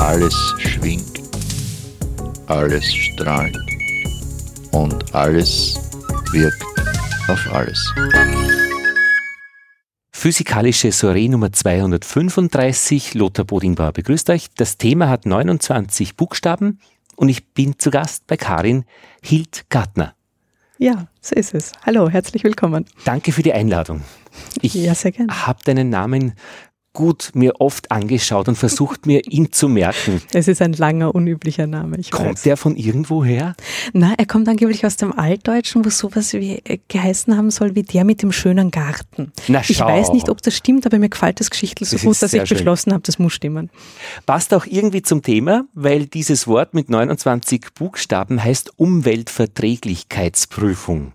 Alles schwingt, alles strahlt und alles wirkt auf alles. Physikalische Soiree Nummer 235. Lothar Bodingbauer begrüßt euch. Das Thema hat 29 Buchstaben und ich bin zu Gast bei Karin Hild-Gartner. Ja, so ist es. Hallo, herzlich willkommen. Danke für die Einladung. Ich ja, habe deinen Namen gut mir oft angeschaut und versucht mir ihn zu merken. Es ist ein langer, unüblicher Name. kommt weiß. der von irgendwo her? Na, er kommt angeblich aus dem Altdeutschen, wo sowas wie äh, geheißen haben soll wie der mit dem schönen Garten. Na, schau. Ich weiß nicht, ob das stimmt, aber mir gefällt das Geschichtel so das gut, dass ich schön. beschlossen habe, das muss stimmen. Passt auch irgendwie zum Thema, weil dieses Wort mit 29 Buchstaben heißt Umweltverträglichkeitsprüfung.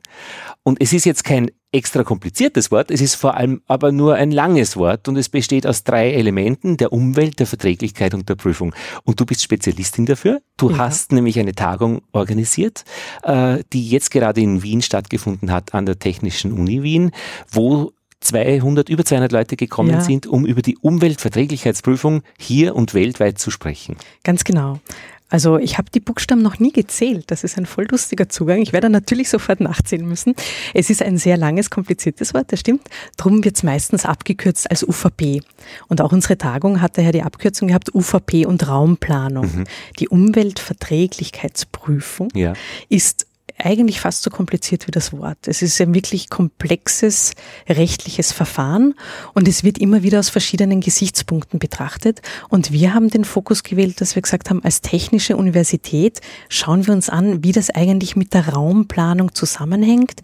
Und es ist jetzt kein extra kompliziertes Wort, es ist vor allem aber nur ein langes Wort und es besteht aus drei Elementen, der Umwelt, der Verträglichkeit und der Prüfung. Und du bist Spezialistin dafür. Du ja. hast nämlich eine Tagung organisiert, äh, die jetzt gerade in Wien stattgefunden hat, an der Technischen Uni Wien, wo 200, über 200 Leute gekommen ja. sind, um über die Umweltverträglichkeitsprüfung hier und weltweit zu sprechen. Ganz genau. Also ich habe die Buchstaben noch nie gezählt. Das ist ein voll lustiger Zugang. Ich werde natürlich sofort nachzählen müssen. Es ist ein sehr langes, kompliziertes Wort, das stimmt. Drum wird es meistens abgekürzt als UVP. Und auch unsere Tagung hat daher die Abkürzung gehabt UVP und Raumplanung. Mhm. Die Umweltverträglichkeitsprüfung ja. ist eigentlich fast so kompliziert wie das Wort. Es ist ein wirklich komplexes rechtliches Verfahren und es wird immer wieder aus verschiedenen Gesichtspunkten betrachtet. Und wir haben den Fokus gewählt, dass wir gesagt haben, als technische Universität schauen wir uns an, wie das eigentlich mit der Raumplanung zusammenhängt.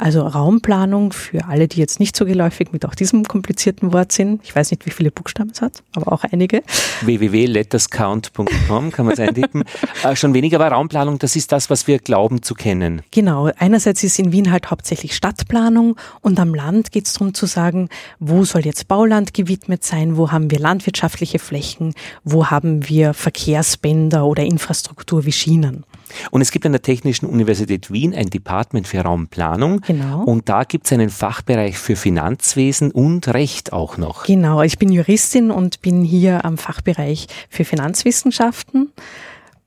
Also Raumplanung für alle, die jetzt nicht so geläufig mit auch diesem komplizierten Wort sind. Ich weiß nicht, wie viele Buchstaben es hat, aber auch einige. www.letterscount.com kann man es eintippen. äh, schon weniger war Raumplanung, das ist das, was wir glauben zu kennen. Genau. Einerseits ist in Wien halt hauptsächlich Stadtplanung und am Land geht es darum zu sagen, wo soll jetzt Bauland gewidmet sein, wo haben wir landwirtschaftliche Flächen, wo haben wir Verkehrsbänder oder Infrastruktur wie Schienen. Und es gibt an der Technischen Universität Wien ein Department für Raumplanung. Genau. Und da gibt es einen Fachbereich für Finanzwesen und Recht auch noch. Genau, ich bin Juristin und bin hier am Fachbereich für Finanzwissenschaften.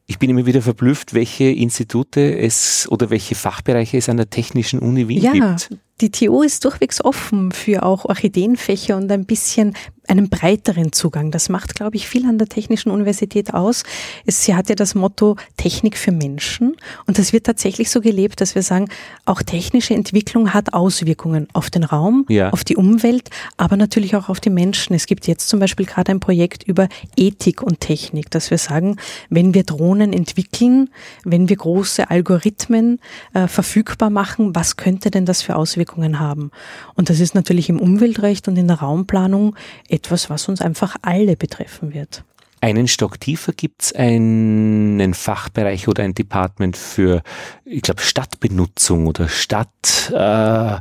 Ich bin immer wieder verblüfft, welche Institute es oder welche Fachbereiche es an der Technischen Uni Wien ja, gibt. Die TU ist durchwegs offen für auch Orchideenfächer und ein bisschen einen breiteren Zugang. Das macht, glaube ich, viel an der Technischen Universität aus. Es, sie hat ja das Motto Technik für Menschen und das wird tatsächlich so gelebt, dass wir sagen, auch technische Entwicklung hat Auswirkungen auf den Raum, ja. auf die Umwelt, aber natürlich auch auf die Menschen. Es gibt jetzt zum Beispiel gerade ein Projekt über Ethik und Technik, dass wir sagen, wenn wir Drohnen entwickeln, wenn wir große Algorithmen äh, verfügbar machen, was könnte denn das für Auswirkungen haben? Und das ist natürlich im Umweltrecht und in der Raumplanung etwas, was uns einfach alle betreffen wird. Einen Stock tiefer gibt es einen Fachbereich oder ein Department für, ich glaube, Stadtbenutzung oder Stadt, äh,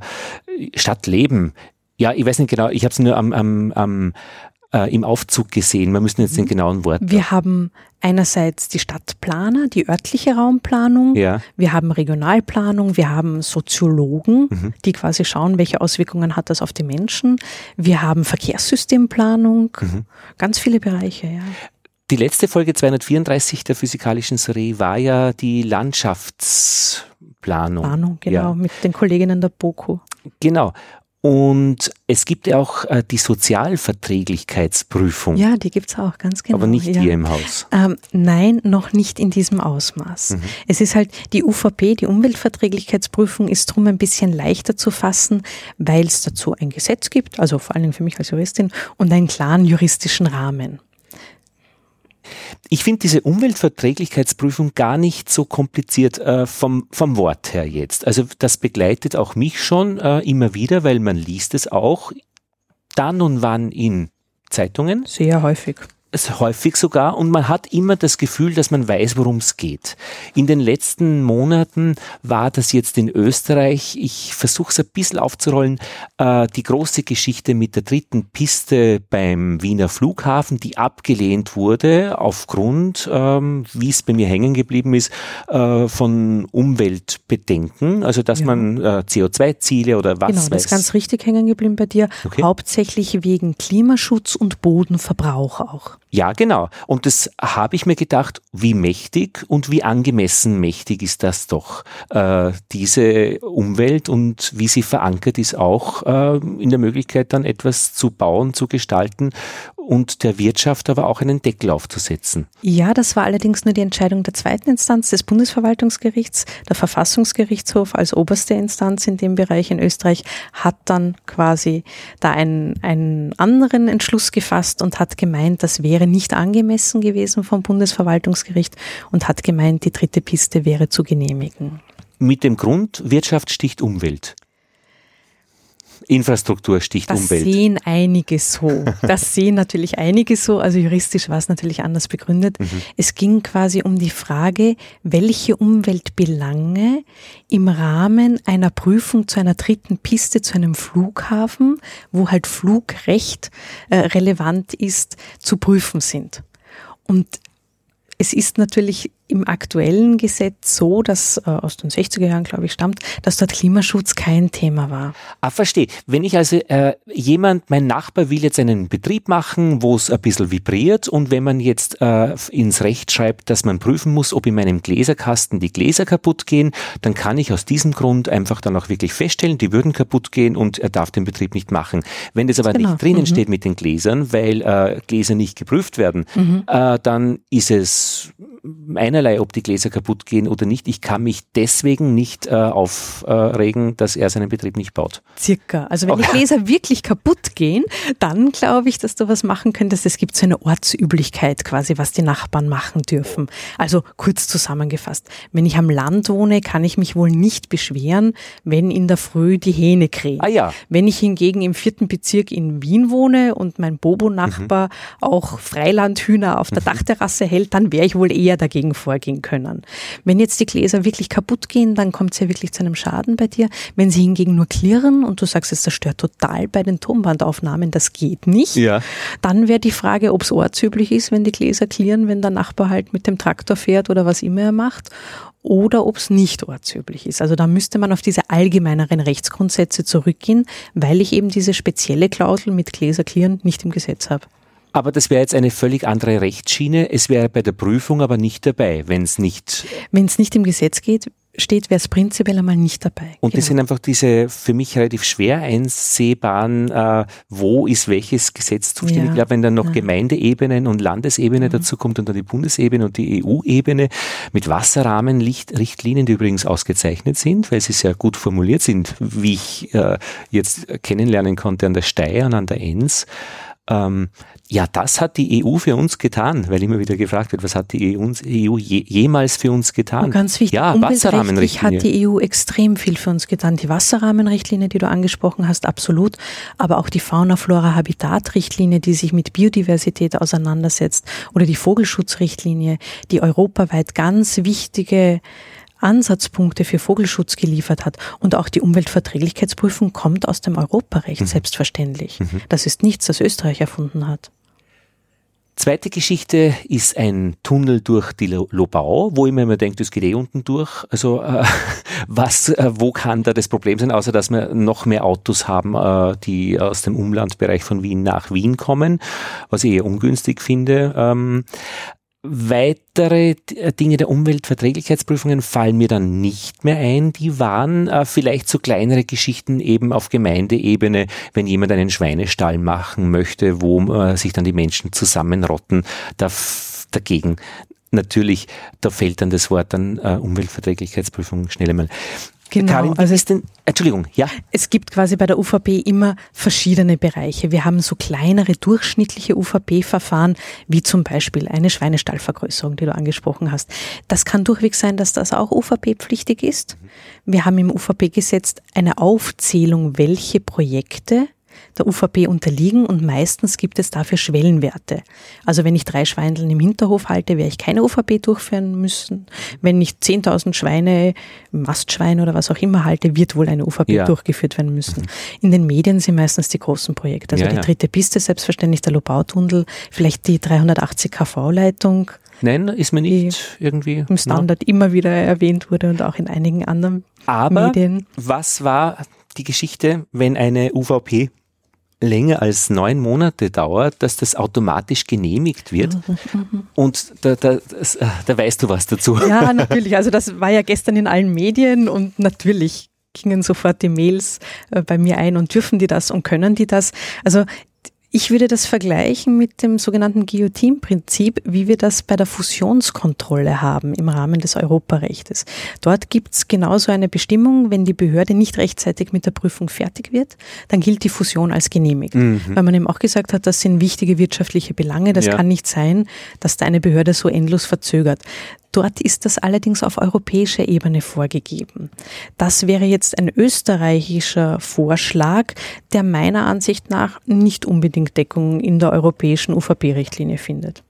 Stadtleben. Ja, ich weiß nicht genau, ich habe es nur am, am, am äh, im Aufzug gesehen. Wir müssen jetzt den genauen Worten. Wir haben einerseits die Stadtplaner, die örtliche Raumplanung. Ja. Wir haben Regionalplanung. Wir haben Soziologen, mhm. die quasi schauen, welche Auswirkungen hat das auf die Menschen. Wir haben Verkehrssystemplanung. Mhm. Ganz viele Bereiche, ja. Die letzte Folge 234 der physikalischen Serie war ja die Landschaftsplanung. Planung, genau, ja. mit den Kolleginnen der BOKU. Genau. Und es gibt ja auch äh, die Sozialverträglichkeitsprüfung. Ja, die gibt's auch, ganz genau. Aber nicht ja. hier im Haus. Ähm, nein, noch nicht in diesem Ausmaß. Mhm. Es ist halt, die UVP, die Umweltverträglichkeitsprüfung, ist drum ein bisschen leichter zu fassen, weil es dazu ein Gesetz gibt, also vor allen Dingen für mich als Juristin, und einen klaren juristischen Rahmen. Ich finde diese Umweltverträglichkeitsprüfung gar nicht so kompliziert äh, vom, vom Wort her jetzt. Also das begleitet auch mich schon äh, immer wieder, weil man liest es auch dann und wann in Zeitungen. Sehr häufig. Häufig sogar und man hat immer das Gefühl, dass man weiß, worum es geht. In den letzten Monaten war das jetzt in Österreich, ich versuche es ein bisschen aufzurollen, äh, die große Geschichte mit der dritten Piste beim Wiener Flughafen, die abgelehnt wurde aufgrund, ähm, wie es bei mir hängen geblieben ist, äh, von Umweltbedenken, also dass ja. man äh, CO2-Ziele oder was genau, weiß. das ist ganz richtig hängen geblieben bei dir, okay. hauptsächlich wegen Klimaschutz und Bodenverbrauch auch. Ja, genau. Und das habe ich mir gedacht, wie mächtig und wie angemessen mächtig ist das doch, äh, diese Umwelt und wie sie verankert ist auch äh, in der Möglichkeit dann etwas zu bauen, zu gestalten und der Wirtschaft aber auch einen Deckel aufzusetzen. Ja, das war allerdings nur die Entscheidung der zweiten Instanz des Bundesverwaltungsgerichts. Der Verfassungsgerichtshof als oberste Instanz in dem Bereich in Österreich hat dann quasi da einen, einen anderen Entschluss gefasst und hat gemeint, das wäre nicht angemessen gewesen vom Bundesverwaltungsgericht und hat gemeint, die dritte Piste wäre zu genehmigen. Mit dem Grund, Wirtschaft sticht Umwelt. Infrastruktur sticht das Umwelt. Das sehen einige so. Das sehen natürlich einige so. Also juristisch war es natürlich anders begründet. Mhm. Es ging quasi um die Frage, welche Umweltbelange im Rahmen einer Prüfung zu einer dritten Piste, zu einem Flughafen, wo halt Flugrecht äh, relevant ist, zu prüfen sind. Und es ist natürlich im aktuellen Gesetz so, dass äh, aus den 60er Jahren, glaube ich, stammt, dass dort Klimaschutz kein Thema war. Ah, verstehe. Wenn ich also äh, jemand, mein Nachbar will jetzt einen Betrieb machen, wo es ein bisschen vibriert und wenn man jetzt äh, ins Recht schreibt, dass man prüfen muss, ob in meinem Gläserkasten die Gläser kaputt gehen, dann kann ich aus diesem Grund einfach dann auch wirklich feststellen, die würden kaputt gehen und er darf den Betrieb nicht machen. Wenn das aber genau. nicht drinnen mhm. steht mit den Gläsern, weil äh, Gläser nicht geprüft werden, mhm. äh, dann ist es einerlei, ob die Gläser kaputt gehen oder nicht. Ich kann mich deswegen nicht äh, aufregen, dass er seinen Betrieb nicht baut. Circa. Also wenn okay. die Gläser wirklich kaputt gehen, dann glaube ich, dass du was machen könntest. Es gibt so eine Ortsüblichkeit quasi, was die Nachbarn machen dürfen. Also kurz zusammengefasst. Wenn ich am Land wohne, kann ich mich wohl nicht beschweren, wenn in der Früh die Hähne krähen. Ah, ja. Wenn ich hingegen im vierten Bezirk in Wien wohne und mein Bobo-Nachbar mhm. auch Freilandhühner auf der mhm. Dachterrasse hält, dann wäre ich wohl eher dagegen vorgehen können. Wenn jetzt die Gläser wirklich kaputt gehen, dann kommt es ja wirklich zu einem Schaden bei dir. Wenn sie hingegen nur klirren und du sagst, es zerstört total bei den Tonbandaufnahmen, das geht nicht, ja. dann wäre die Frage, ob es ortsüblich ist, wenn die Gläser klirren, wenn der Nachbar halt mit dem Traktor fährt oder was immer er macht oder ob es nicht ortsüblich ist. Also da müsste man auf diese allgemeineren Rechtsgrundsätze zurückgehen, weil ich eben diese spezielle Klausel mit Gläserklirren nicht im Gesetz habe. Aber das wäre jetzt eine völlig andere Rechtsschiene. Es wäre bei der Prüfung aber nicht dabei, wenn es nicht. Wenn es nicht im Gesetz geht, steht, wäre es prinzipiell einmal nicht dabei. Und genau. das sind einfach diese für mich relativ schwer einsehbaren, äh, wo ist welches Gesetz zuständig. Ja. Ich glaube, wenn dann noch ja. Gemeindeebenen und Landesebene mhm. dazu kommt und dann die Bundesebene und die EU-Ebene mit Wasserrahmenrichtlinien, die übrigens ausgezeichnet sind, weil sie sehr gut formuliert sind, wie ich äh, jetzt kennenlernen konnte an der Steyr und an der Enns. Ähm, ja, das hat die EU für uns getan, weil immer wieder gefragt wird, was hat die EU, EU je, jemals für uns getan? Und ganz wichtig, ja, Wasserrahmenrichtlinie. hat die EU extrem viel für uns getan. Die Wasserrahmenrichtlinie, die du angesprochen hast, absolut, aber auch die Fauna-Flora-Habitat-Richtlinie, die sich mit Biodiversität auseinandersetzt, oder die Vogelschutzrichtlinie, die europaweit ganz wichtige Ansatzpunkte für Vogelschutz geliefert hat. Und auch die Umweltverträglichkeitsprüfung kommt aus dem Europarecht, mhm. selbstverständlich. Mhm. Das ist nichts, das Österreich erfunden hat. Zweite Geschichte ist ein Tunnel durch die Lobau, wo ich mir immer denke, das geht eh unten durch. Also äh, was, äh, wo kann da das Problem sein, außer dass wir noch mehr Autos haben, äh, die aus dem Umlandbereich von Wien nach Wien kommen, was ich eher ungünstig finde. Ähm, Weitere äh, Dinge der Umweltverträglichkeitsprüfungen fallen mir dann nicht mehr ein. Die waren äh, vielleicht so kleinere Geschichten eben auf Gemeindeebene, wenn jemand einen Schweinestall machen möchte, wo äh, sich dann die Menschen zusammenrotten. Da, dagegen natürlich, da fällt dann das Wort dann äh, Umweltverträglichkeitsprüfung schnell einmal. Genau. Karin, also ist denn, Entschuldigung, ja? Es gibt quasi bei der UVP immer verschiedene Bereiche. Wir haben so kleinere durchschnittliche UVP-Verfahren, wie zum Beispiel eine Schweinestallvergrößerung, die du angesprochen hast. Das kann durchweg sein, dass das auch UVP-pflichtig ist. Wir haben im UVP-Gesetz eine Aufzählung, welche Projekte der UVP unterliegen und meistens gibt es dafür Schwellenwerte. Also wenn ich drei Schweineln im Hinterhof halte, werde ich keine UVP durchführen müssen. Wenn ich 10.000 Schweine, Mastschweine oder was auch immer halte, wird wohl eine UVP ja. durchgeführt werden müssen. In den Medien sind meistens die großen Projekte. Also ja, die dritte Piste, selbstverständlich der Lobautunnel, vielleicht die 380 kV-Leitung. Nein, ist mir nicht irgendwie. Im Standard no. immer wieder erwähnt wurde und auch in einigen anderen Aber Medien. Was war die Geschichte, wenn eine UVP länger als neun Monate dauert, dass das automatisch genehmigt wird. Und da, da, äh, da weißt du was dazu. Ja, natürlich. Also das war ja gestern in allen Medien und natürlich gingen sofort die Mails äh, bei mir ein und dürfen die das und können die das. Also ich würde das vergleichen mit dem sogenannten Guillotine-Prinzip, wie wir das bei der Fusionskontrolle haben im Rahmen des Europarechtes. Dort gibt es genauso eine Bestimmung, wenn die Behörde nicht rechtzeitig mit der Prüfung fertig wird, dann gilt die Fusion als genehmigt. Mhm. Weil man eben auch gesagt hat, das sind wichtige wirtschaftliche Belange. Das ja. kann nicht sein, dass da eine Behörde so endlos verzögert. Dort ist das allerdings auf europäischer Ebene vorgegeben. Das wäre jetzt ein österreichischer Vorschlag, der meiner Ansicht nach nicht unbedingt Deckung in der europäischen UVP-Richtlinie findet.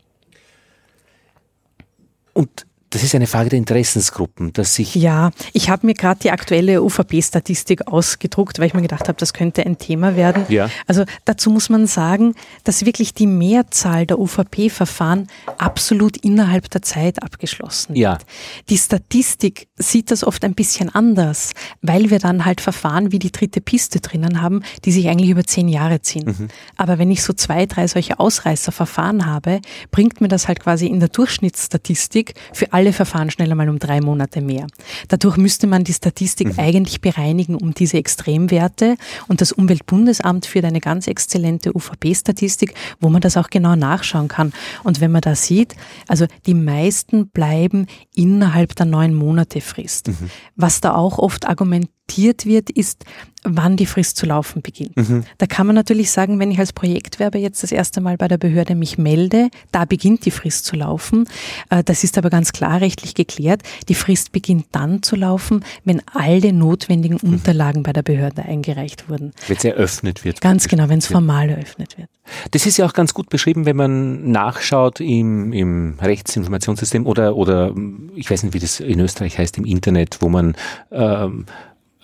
Und das ist eine Frage der Interessensgruppen, dass sich. Ja, ich habe mir gerade die aktuelle UVP-Statistik ausgedruckt, weil ich mir gedacht habe, das könnte ein Thema werden. Ja. Also dazu muss man sagen, dass wirklich die Mehrzahl der UVP-Verfahren absolut innerhalb der Zeit abgeschlossen ja. wird. Die Statistik sieht das oft ein bisschen anders, weil wir dann halt Verfahren wie die dritte Piste drinnen haben, die sich eigentlich über zehn Jahre ziehen. Mhm. Aber wenn ich so zwei, drei solche Ausreißerverfahren habe, bringt mir das halt quasi in der Durchschnittsstatistik für alle alle Verfahren schneller mal um drei Monate mehr. Dadurch müsste man die Statistik mhm. eigentlich bereinigen um diese Extremwerte und das Umweltbundesamt führt eine ganz exzellente UVP-Statistik, wo man das auch genau nachschauen kann. Und wenn man da sieht, also die meisten bleiben innerhalb der neun Monate Frist. Mhm. Was da auch oft argumentiert wird, ist, wann die Frist zu laufen beginnt. Mhm. Da kann man natürlich sagen, wenn ich als Projektwerber jetzt das erste Mal bei der Behörde mich melde, da beginnt die Frist zu laufen. Äh, das ist aber ganz klar rechtlich geklärt. Die Frist beginnt dann zu laufen, wenn alle notwendigen mhm. Unterlagen bei der Behörde eingereicht wurden. Wenn es eröffnet wird. Ganz genau, wenn es formal eröffnet wird. Das ist ja auch ganz gut beschrieben, wenn man nachschaut im, im Rechtsinformationssystem oder, oder ich weiß nicht, wie das in Österreich heißt, im Internet, wo man ähm,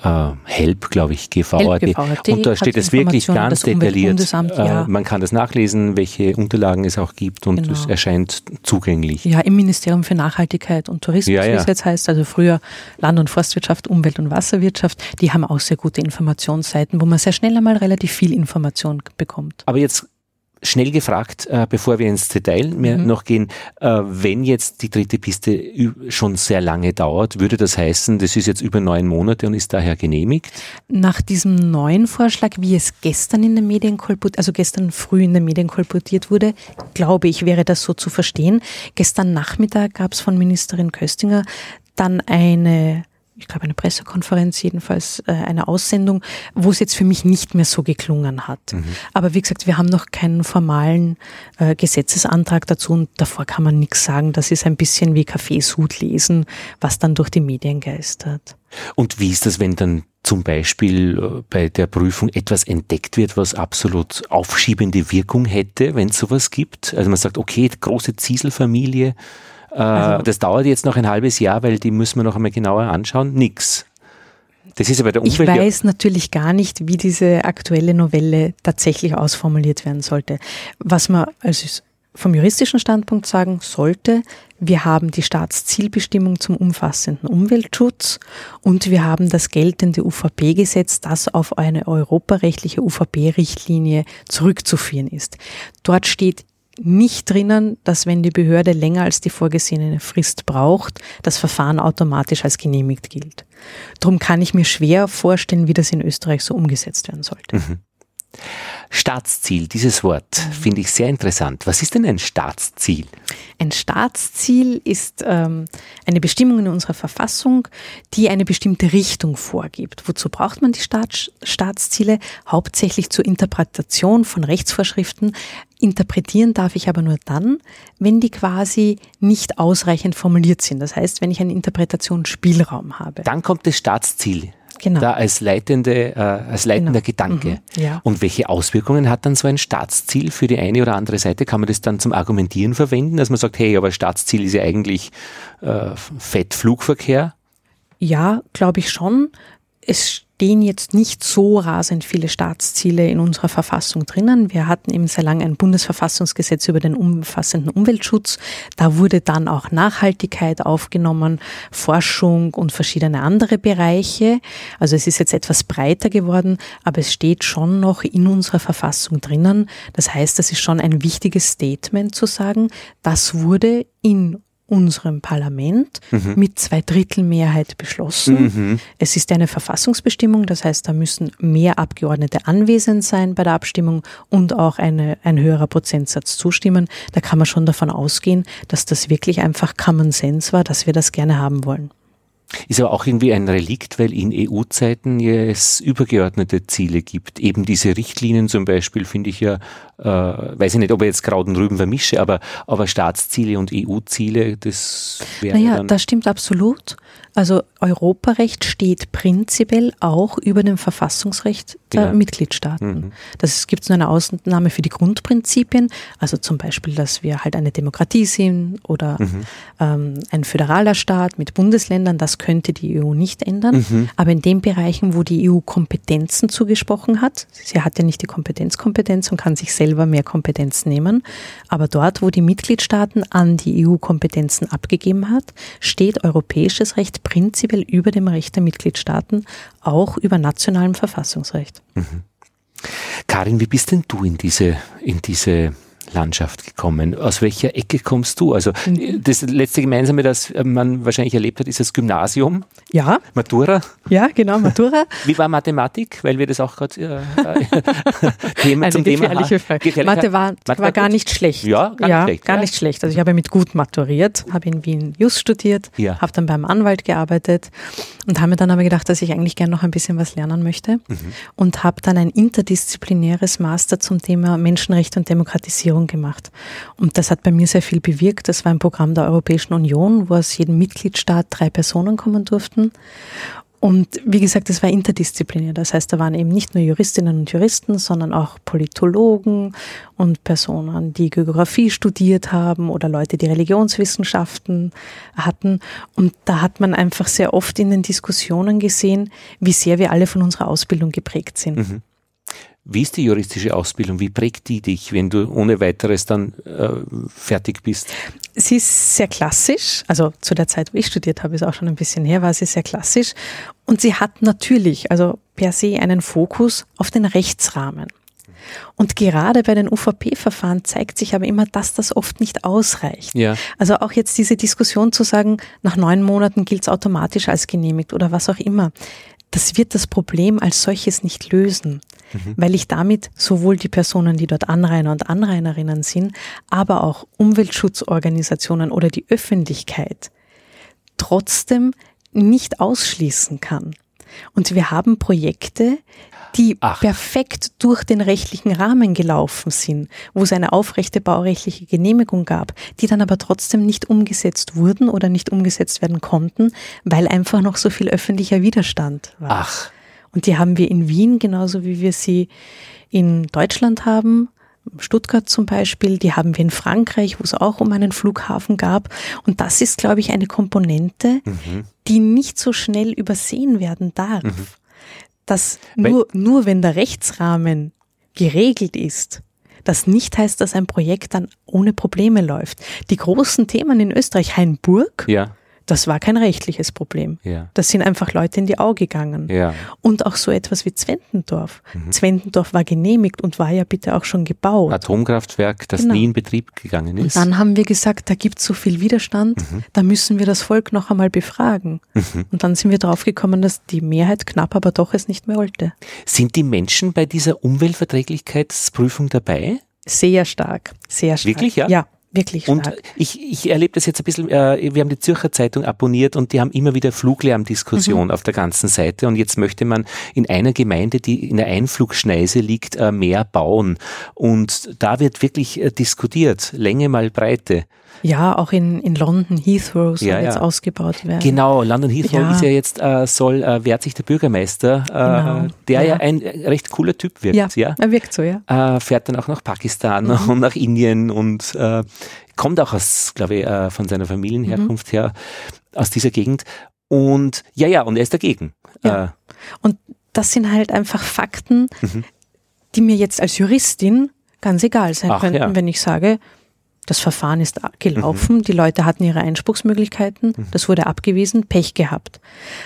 äh, Help, glaube ich, GVAD. Und da steht es wirklich ganz detailliert. Äh, ja. Man kann das nachlesen, welche Unterlagen es auch gibt und genau. es erscheint zugänglich. Ja, im Ministerium für Nachhaltigkeit und Tourismus, ja, ja. wie es jetzt heißt, also früher Land- und Forstwirtschaft, Umwelt- und Wasserwirtschaft, die haben auch sehr gute Informationsseiten, wo man sehr schnell einmal relativ viel Information bekommt. Aber jetzt schnell gefragt, äh, bevor wir ins Detail mehr mhm. noch gehen, äh, wenn jetzt die dritte Piste schon sehr lange dauert, würde das heißen, das ist jetzt über neun Monate und ist daher genehmigt? Nach diesem neuen Vorschlag, wie es gestern in den Medien kolportiert, also gestern früh in den Medien kolportiert wurde, glaube ich, wäre das so zu verstehen. Gestern Nachmittag gab es von Ministerin Köstinger dann eine ich glaube, eine Pressekonferenz, jedenfalls äh, eine Aussendung, wo es jetzt für mich nicht mehr so geklungen hat. Mhm. Aber wie gesagt, wir haben noch keinen formalen äh, Gesetzesantrag dazu und davor kann man nichts sagen. Das ist ein bisschen wie Kaffeesud lesen, was dann durch die Medien geistert. Und wie ist das, wenn dann zum Beispiel äh, bei der Prüfung etwas entdeckt wird, was absolut aufschiebende Wirkung hätte, wenn es sowas gibt? Also man sagt, okay, große Zieselfamilie, also, das dauert jetzt noch ein halbes Jahr, weil die müssen wir noch einmal genauer anschauen. Nix. Das ist ja bei der Umwelt. Ich weiß natürlich gar nicht, wie diese aktuelle Novelle tatsächlich ausformuliert werden sollte. Was man also vom juristischen Standpunkt sagen sollte, wir haben die Staatszielbestimmung zum umfassenden Umweltschutz und wir haben das geltende UVP-Gesetz, das auf eine europarechtliche UVP-Richtlinie zurückzuführen ist. Dort steht nicht drinnen, dass wenn die Behörde länger als die vorgesehene Frist braucht, das Verfahren automatisch als genehmigt gilt. Darum kann ich mir schwer vorstellen, wie das in Österreich so umgesetzt werden sollte. Mhm. Staatsziel, dieses Wort mhm. finde ich sehr interessant. Was ist denn ein Staatsziel? Ein Staatsziel ist ähm, eine Bestimmung in unserer Verfassung, die eine bestimmte Richtung vorgibt. Wozu braucht man die Staats Staatsziele? Hauptsächlich zur Interpretation von Rechtsvorschriften. Interpretieren darf ich aber nur dann, wenn die quasi nicht ausreichend formuliert sind. Das heißt, wenn ich einen Interpretationsspielraum habe. Dann kommt das Staatsziel genau. da als, leitende, äh, als leitender genau. Gedanke. Mhm. Ja. Und welche Auswirkungen hat dann so ein Staatsziel für die eine oder andere Seite? Kann man das dann zum Argumentieren verwenden, dass man sagt, hey, aber Staatsziel ist ja eigentlich äh, Fettflugverkehr? Ja, glaube ich schon. Es stehen jetzt nicht so rasend viele Staatsziele in unserer Verfassung drinnen. Wir hatten eben sehr lange ein Bundesverfassungsgesetz über den umfassenden Umweltschutz. Da wurde dann auch Nachhaltigkeit aufgenommen, Forschung und verschiedene andere Bereiche. Also es ist jetzt etwas breiter geworden, aber es steht schon noch in unserer Verfassung drinnen. Das heißt, das ist schon ein wichtiges Statement zu sagen, das wurde in unserem Parlament mhm. mit zwei Drittel Mehrheit beschlossen. Mhm. Es ist eine Verfassungsbestimmung, das heißt, da müssen mehr Abgeordnete anwesend sein bei der Abstimmung und auch eine, ein höherer Prozentsatz zustimmen. Da kann man schon davon ausgehen, dass das wirklich einfach Common Sense war, dass wir das gerne haben wollen. Ist aber auch irgendwie ein Relikt, weil in EU-Zeiten es übergeordnete Ziele gibt. Eben diese Richtlinien zum Beispiel finde ich ja, äh, weiß ich nicht, ob ich jetzt Kraut und Rüben vermische, aber, aber Staatsziele und EU-Ziele, das wäre. Naja, das stimmt absolut. Also Europarecht steht prinzipiell auch über dem Verfassungsrecht der ja. Mitgliedstaaten. Mhm. Das gibt nur eine Ausnahme für die Grundprinzipien, also zum Beispiel, dass wir halt eine Demokratie sind oder mhm. ähm, ein föderaler Staat mit Bundesländern, das könnte die EU nicht ändern. Mhm. Aber in den Bereichen, wo die EU Kompetenzen zugesprochen hat, sie hat ja nicht die Kompetenzkompetenz und kann sich selber mehr Kompetenz nehmen, aber dort, wo die Mitgliedstaaten an die EU Kompetenzen abgegeben hat, steht europäisches Recht prinzipiell über dem Recht der Mitgliedstaaten, auch über nationalem Verfassungsrecht. Mhm. Karin, wie bist denn du in diese, in diese Landschaft gekommen? Aus welcher Ecke kommst du? Also mhm. das letzte Gemeinsame, das man wahrscheinlich erlebt hat, ist das Gymnasium. Ja. Matura. Ja, genau, Matura. Wie war Mathematik? Weil wir das auch gerade äh, Themen Eine zum gefährliche Thema Frage. Mathe war, Mathe war gar nicht schlecht. Ja, gar ja, nicht schlecht. Gar ja. nicht schlecht. Also ich habe mit gut maturiert, habe in Wien Just studiert, ja. habe dann beim Anwalt gearbeitet und habe mir dann aber gedacht, dass ich eigentlich gerne noch ein bisschen was lernen möchte mhm. und habe dann ein interdisziplinäres Master zum Thema Menschenrechte und Demokratisierung Erfahrung gemacht. Und das hat bei mir sehr viel bewirkt. Das war ein Programm der Europäischen Union, wo aus jedem Mitgliedstaat drei Personen kommen durften. Und wie gesagt, es war interdisziplinär. Das heißt, da waren eben nicht nur Juristinnen und Juristen, sondern auch Politologen und Personen, die Geografie studiert haben oder Leute, die Religionswissenschaften hatten. Und da hat man einfach sehr oft in den Diskussionen gesehen, wie sehr wir alle von unserer Ausbildung geprägt sind. Mhm. Wie ist die juristische Ausbildung? Wie prägt die dich, wenn du ohne weiteres dann äh, fertig bist? Sie ist sehr klassisch. Also zu der Zeit, wo ich studiert habe, ist auch schon ein bisschen her, war sie sehr klassisch. Und sie hat natürlich, also per se, einen Fokus auf den Rechtsrahmen. Und gerade bei den UVP-Verfahren zeigt sich aber immer, dass das oft nicht ausreicht. Ja. Also auch jetzt diese Diskussion zu sagen, nach neun Monaten gilt es automatisch als genehmigt oder was auch immer. Das wird das Problem als solches nicht lösen mhm. weil ich damit sowohl die Personen, die dort Anrainer und Anrainerinnen sind, aber auch Umweltschutzorganisationen oder die Öffentlichkeit trotzdem nicht ausschließen kann. Und wir haben Projekte, die Ach. perfekt durch den rechtlichen Rahmen gelaufen sind, wo es eine aufrechte baurechtliche Genehmigung gab, die dann aber trotzdem nicht umgesetzt wurden oder nicht umgesetzt werden konnten, weil einfach noch so viel öffentlicher Widerstand war. Ach. Und die haben wir in Wien genauso wie wir sie in Deutschland haben. Stuttgart zum Beispiel, die haben wir in Frankreich, wo es auch um einen Flughafen gab. Und das ist, glaube ich, eine Komponente, mhm. die nicht so schnell übersehen werden darf. Mhm. Dass nur, nur wenn der Rechtsrahmen geregelt ist, das nicht heißt, dass ein Projekt dann ohne Probleme läuft. Die großen Themen in Österreich, Hainburg, ja. Das war kein rechtliches Problem. Ja. Das sind einfach Leute in die Augen gegangen. Ja. Und auch so etwas wie Zwentendorf. Mhm. Zwentendorf war genehmigt und war ja bitte auch schon gebaut. Atomkraftwerk, das genau. nie in Betrieb gegangen ist. Und dann haben wir gesagt, da gibt es so viel Widerstand, mhm. da müssen wir das Volk noch einmal befragen. Mhm. Und dann sind wir draufgekommen, dass die Mehrheit knapp aber doch es nicht mehr wollte. Sind die Menschen bei dieser Umweltverträglichkeitsprüfung dabei? Sehr stark, sehr stark. Wirklich, ja? Ja, Wirklich stark. Und ich, ich erlebe das jetzt ein bisschen, äh, wir haben die Zürcher Zeitung abonniert und die haben immer wieder Fluglärmdiskussion mhm. auf der ganzen Seite und jetzt möchte man in einer Gemeinde, die in der Einflugschneise liegt, äh, mehr bauen und da wird wirklich äh, diskutiert, Länge mal Breite. Ja, auch in, in London Heathrow soll Ja, jetzt ja. ausgebaut werden. Genau, London Heathrow Ja. ist ja jetzt, äh, soll, äh, wehrt sich der Bürgermeister, äh, Genau. der ja. Ein recht cooler Typ wirkt, Ja, er wirkt so, ja. Äh, fährt dann auch nach Pakistan Mhm. und nach Indien und äh, kommt auch aus, glaube ich, äh, von seiner Mhm. Familienherkunft her, aus dieser Gegend. Und ja, ja, und er ist dagegen. Ja. Äh, Und das sind halt einfach Fakten, Mhm. die mir jetzt als Juristin ganz egal sein Ach, könnten, wenn ich sage, das Verfahren ist Mhm. gelaufen, die Leute hatten ihre Einspruchsmöglichkeiten, das wurde abgewiesen, Pech gehabt.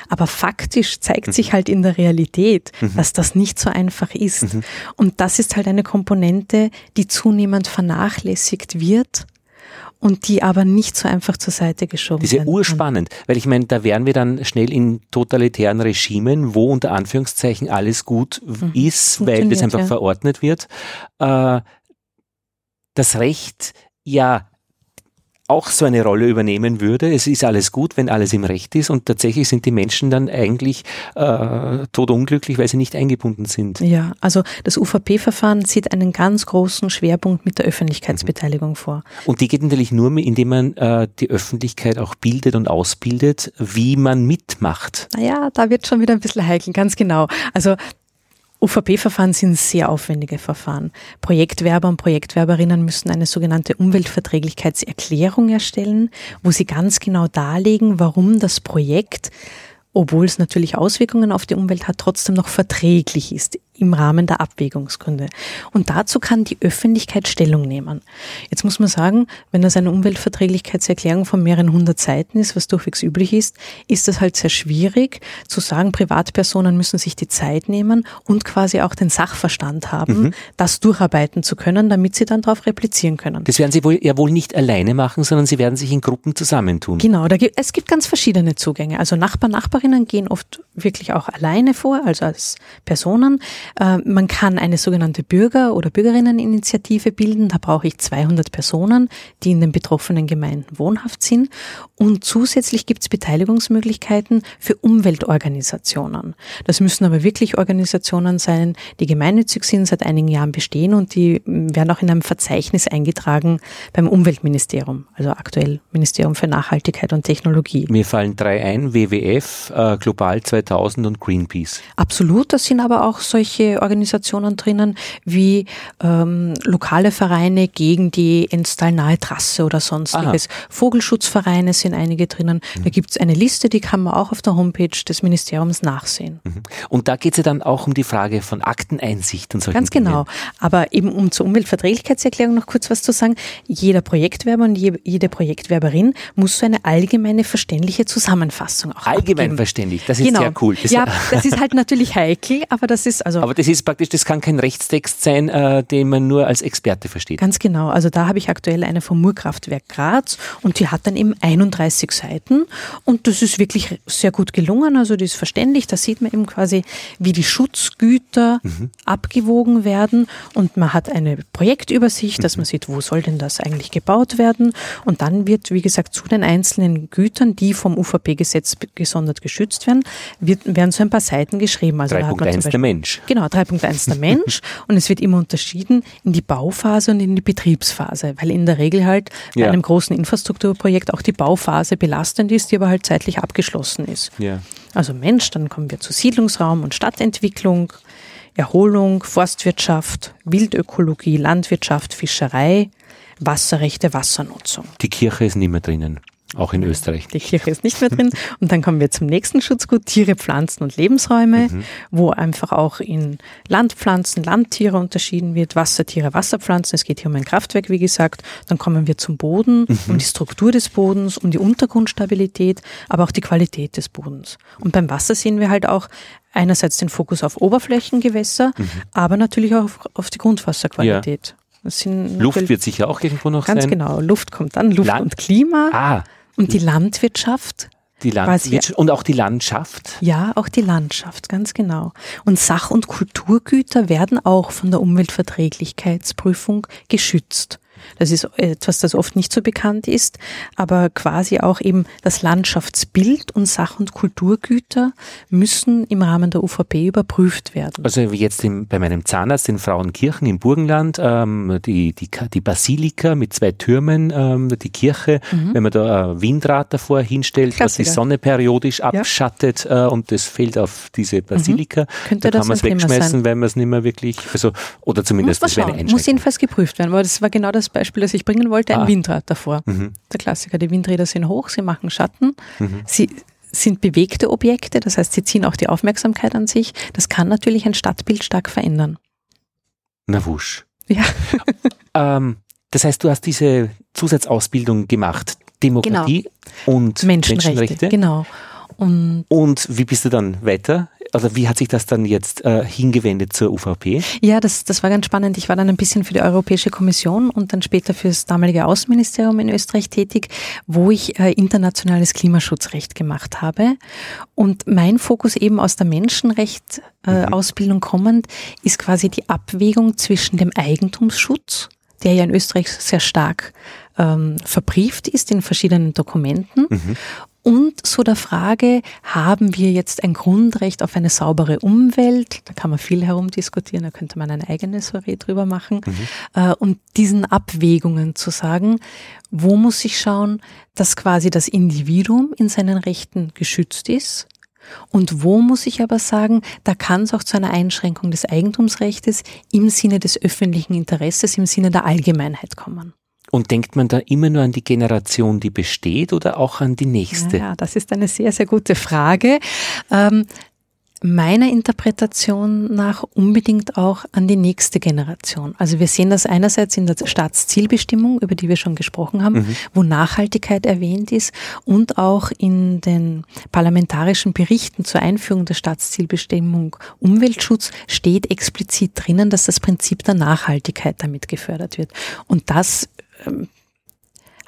Aber faktisch zeigt Mhm. sich halt in der Realität, dass das nicht so einfach ist. Mhm. Und das ist halt eine Komponente, die zunehmend vernachlässigt wird und die aber nicht so einfach zur Seite geschoben Das ist ja urspannend, weil ich meine, da wären wir dann schnell in totalitären Regimen, wo unter Anführungszeichen alles gut w- ist, weil das Mhm. Einfach ja. verordnet wird. Äh, das Recht ja auch so eine Rolle übernehmen würde. Es ist alles gut, wenn alles im Recht ist und tatsächlich sind die Menschen dann eigentlich äh, todunglücklich, weil sie nicht eingebunden sind. Ja, also das UVP-Verfahren sieht einen ganz großen Schwerpunkt mit der Öffentlichkeitsbeteiligung vor. Und die geht natürlich nur, indem man äh, die Öffentlichkeit auch bildet und ausbildet, wie man mitmacht. Naja, da wird schon wieder ein bisschen heikel, ganz genau. Also UVP-Verfahren sind sehr aufwendige Verfahren. Projektwerber und Projektwerberinnen müssen eine sogenannte Umweltverträglichkeitserklärung erstellen, wo sie ganz genau darlegen, warum das Projekt, obwohl es natürlich Auswirkungen auf die Umwelt hat, trotzdem noch verträglich ist im Rahmen der Abwägungsgründe. Und dazu kann die Öffentlichkeit Stellung nehmen. Jetzt muss man sagen, wenn das eine Umweltverträglichkeitserklärung von mehreren hundert Seiten ist, was durchwegs üblich ist, ist das halt sehr schwierig zu sagen, Privatpersonen müssen sich die Zeit nehmen und quasi auch den Sachverstand haben, das durcharbeiten zu können, damit sie dann darauf replizieren können. Das werden sie wohl, ja wohl nicht alleine machen, sondern sie werden sich in Gruppen zusammentun. Genau, da gibt, es gibt ganz verschiedene Zugänge. Also Nachbarn, Nachbarinnen gehen oft wirklich auch alleine vor, also als Personen. Äh, man kann eine sogenannte Bürger- oder Bürgerinneninitiative bilden. Da brauche ich 200 Personen, die in den betroffenen Gemeinden wohnhaft sind. Und zusätzlich gibt es Beteiligungsmöglichkeiten für Umweltorganisationen. Das müssen aber wirklich Organisationen sein, die gemeinnützig sind, seit einigen Jahren bestehen und die werden auch in einem Verzeichnis eingetragen beim Umweltministerium, also aktuell Ministerium für Nachhaltigkeit und Technologie. Mir fallen drei ein, WWF, äh, Global 2000 und Greenpeace. Absolut, das sind aber auch solche Organisationen drinnen wie ähm, lokale Vereine gegen die Enstal-nahe Trasse oder sonstiges. Vogelschutzvereine sind einige drinnen. Da gibt es eine Liste, die kann man auch auf der Homepage des Ministeriums nachsehen. Und da geht es ja dann auch um die Frage von Akteneinsicht und solchen Ganz genau. Aber eben um zur Umweltverträglichkeitserklärung noch kurz was zu sagen, jeder Projektwerber und je, jede Projektwerberin muss so eine allgemeine verständliche Zusammenfassung auch Allgemein abgeben. verständlich, das ist genau. sehr cool. Das ja, das ist halt natürlich heikel, aber das ist also aber das ist praktisch, das kann kein Rechtstext sein, äh, den man nur als Experte versteht. Ganz genau. Also da habe ich aktuell eine vom Murkraftwerk Graz und die hat dann eben 31 Seiten und das ist wirklich sehr gut gelungen. Also die ist verständlich. Da sieht man eben quasi, wie die Schutzgüter abgewogen werden und man hat eine Projektübersicht, dass man sieht, wo soll denn das eigentlich gebaut werden und dann wird, wie gesagt, zu den einzelnen Gütern, die vom UVP-Gesetz gesondert geschützt werden, wird, werden so ein paar Seiten geschrieben. Also da hat man zum 3.1 der Beispiel- Mensch. Genau, 3.1 der Mensch und es wird immer unterschieden in die Bauphase und in die Betriebsphase, weil in der Regel halt bei Ja. einem großen Infrastrukturprojekt auch die Bauphase belastend ist, die aber halt zeitlich abgeschlossen ist. Ja. Also Mensch, dann kommen wir zu Siedlungsraum und Stadtentwicklung, Erholung, Forstwirtschaft, Wildökologie, Landwirtschaft, Fischerei, Wasserrechte, Wassernutzung. Die Kirche ist nicht mehr drinnen, auch in Österreich. Die Kirche ist nicht mehr drin. Und dann kommen wir zum nächsten Schutzgut, Tiere, Pflanzen und Lebensräume, wo einfach auch in Landpflanzen, Landtiere unterschieden wird, Wassertiere, Wasserpflanzen. Es geht hier um ein Kraftwerk, wie gesagt. Dann kommen wir zum Boden, um die Struktur des Bodens, um die Untergrundstabilität, aber auch die Qualität des Bodens. Und beim Wasser sehen wir halt auch einerseits den Fokus auf Oberflächengewässer, aber natürlich auch auf, auf die Grundwasserqualität. Sind Luft wird sicher auch irgendwo noch Ganz sein. genau. Luft kommt dann, Luft Land- und Klima. Ah, Und die Landwirtschaft, die Landwirtschaft und auch die Landschaft. ja, auch die Landschaft, ganz genau. Und Sach- und Kulturgüter werden auch von der Umweltverträglichkeitsprüfung geschützt. Das ist etwas, das oft nicht so bekannt ist, aber quasi auch eben das Landschaftsbild und Sach- und Kulturgüter müssen im Rahmen der UVP überprüft werden. Also wie jetzt im, bei meinem Zahnarzt in Frauenkirchen im Burgenland, ähm, die, die, die Basilika mit zwei Türmen, ähm, die Kirche, mhm. wenn man da ein Windrad davor hinstellt, Klassiker. was die Sonne periodisch abschattet ja. äh, und das fällt auf diese Basilika, mhm. Könnte da kann man es wegschmeißen, weil man es nicht mehr wirklich, also, oder zumindest das wäre eine Muss jedenfalls geprüft werden, weil das war genau das Beispiel, das ich bringen wollte, ein ah. Windrad davor. Mhm. Der Klassiker, die Windräder sind hoch, sie machen Schatten, mhm. sie sind bewegte Objekte, das heißt, sie ziehen auch die Aufmerksamkeit an sich. Das kann natürlich ein Stadtbild stark verändern. Na wusch. Ja. ähm, das heißt, du hast diese Zusatzausbildung gemacht, Demokratie genau. und Menschenrechte. Menschenrechte. Genau. Und, und wie bist du dann weiter? Also wie hat sich das dann jetzt äh, hingewendet zur UVP? Ja, das, das war ganz spannend. Ich war dann ein bisschen für die Europäische Kommission und dann später für das damalige Außenministerium in Österreich tätig, wo ich äh, internationales Klimaschutzrecht gemacht habe. Und mein Fokus eben aus der Menschenrecht-Ausbildung äh, mhm. kommend ist quasi die Abwägung zwischen dem Eigentumsschutz, der ja in Österreich sehr stark ähm, verbrieft ist in verschiedenen Dokumenten mhm und so der Frage, haben wir jetzt ein Grundrecht auf eine saubere Umwelt? Da kann man viel herumdiskutieren, da könnte man eine eigene Soiree drüber machen. Mhm. Äh, und diesen Abwägungen zu sagen, wo muss ich schauen, dass quasi das Individuum in seinen Rechten geschützt ist? Und wo muss ich aber sagen, da kann es auch zu einer Einschränkung des Eigentumsrechts im Sinne des öffentlichen Interesses, im Sinne der Allgemeinheit kommen. Und denkt man da immer nur an die Generation, die besteht oder auch an die nächste? Ja, das ist eine sehr, sehr gute Frage. Ähm, meiner Interpretation nach unbedingt auch an die nächste Generation. Also wir sehen das einerseits in der Staatszielbestimmung, über die wir schon gesprochen haben, mhm. wo Nachhaltigkeit erwähnt ist und auch in den parlamentarischen Berichten zur Einführung der Staatszielbestimmung Umweltschutz steht explizit drinnen, dass das Prinzip der Nachhaltigkeit damit gefördert wird. Und das ähm,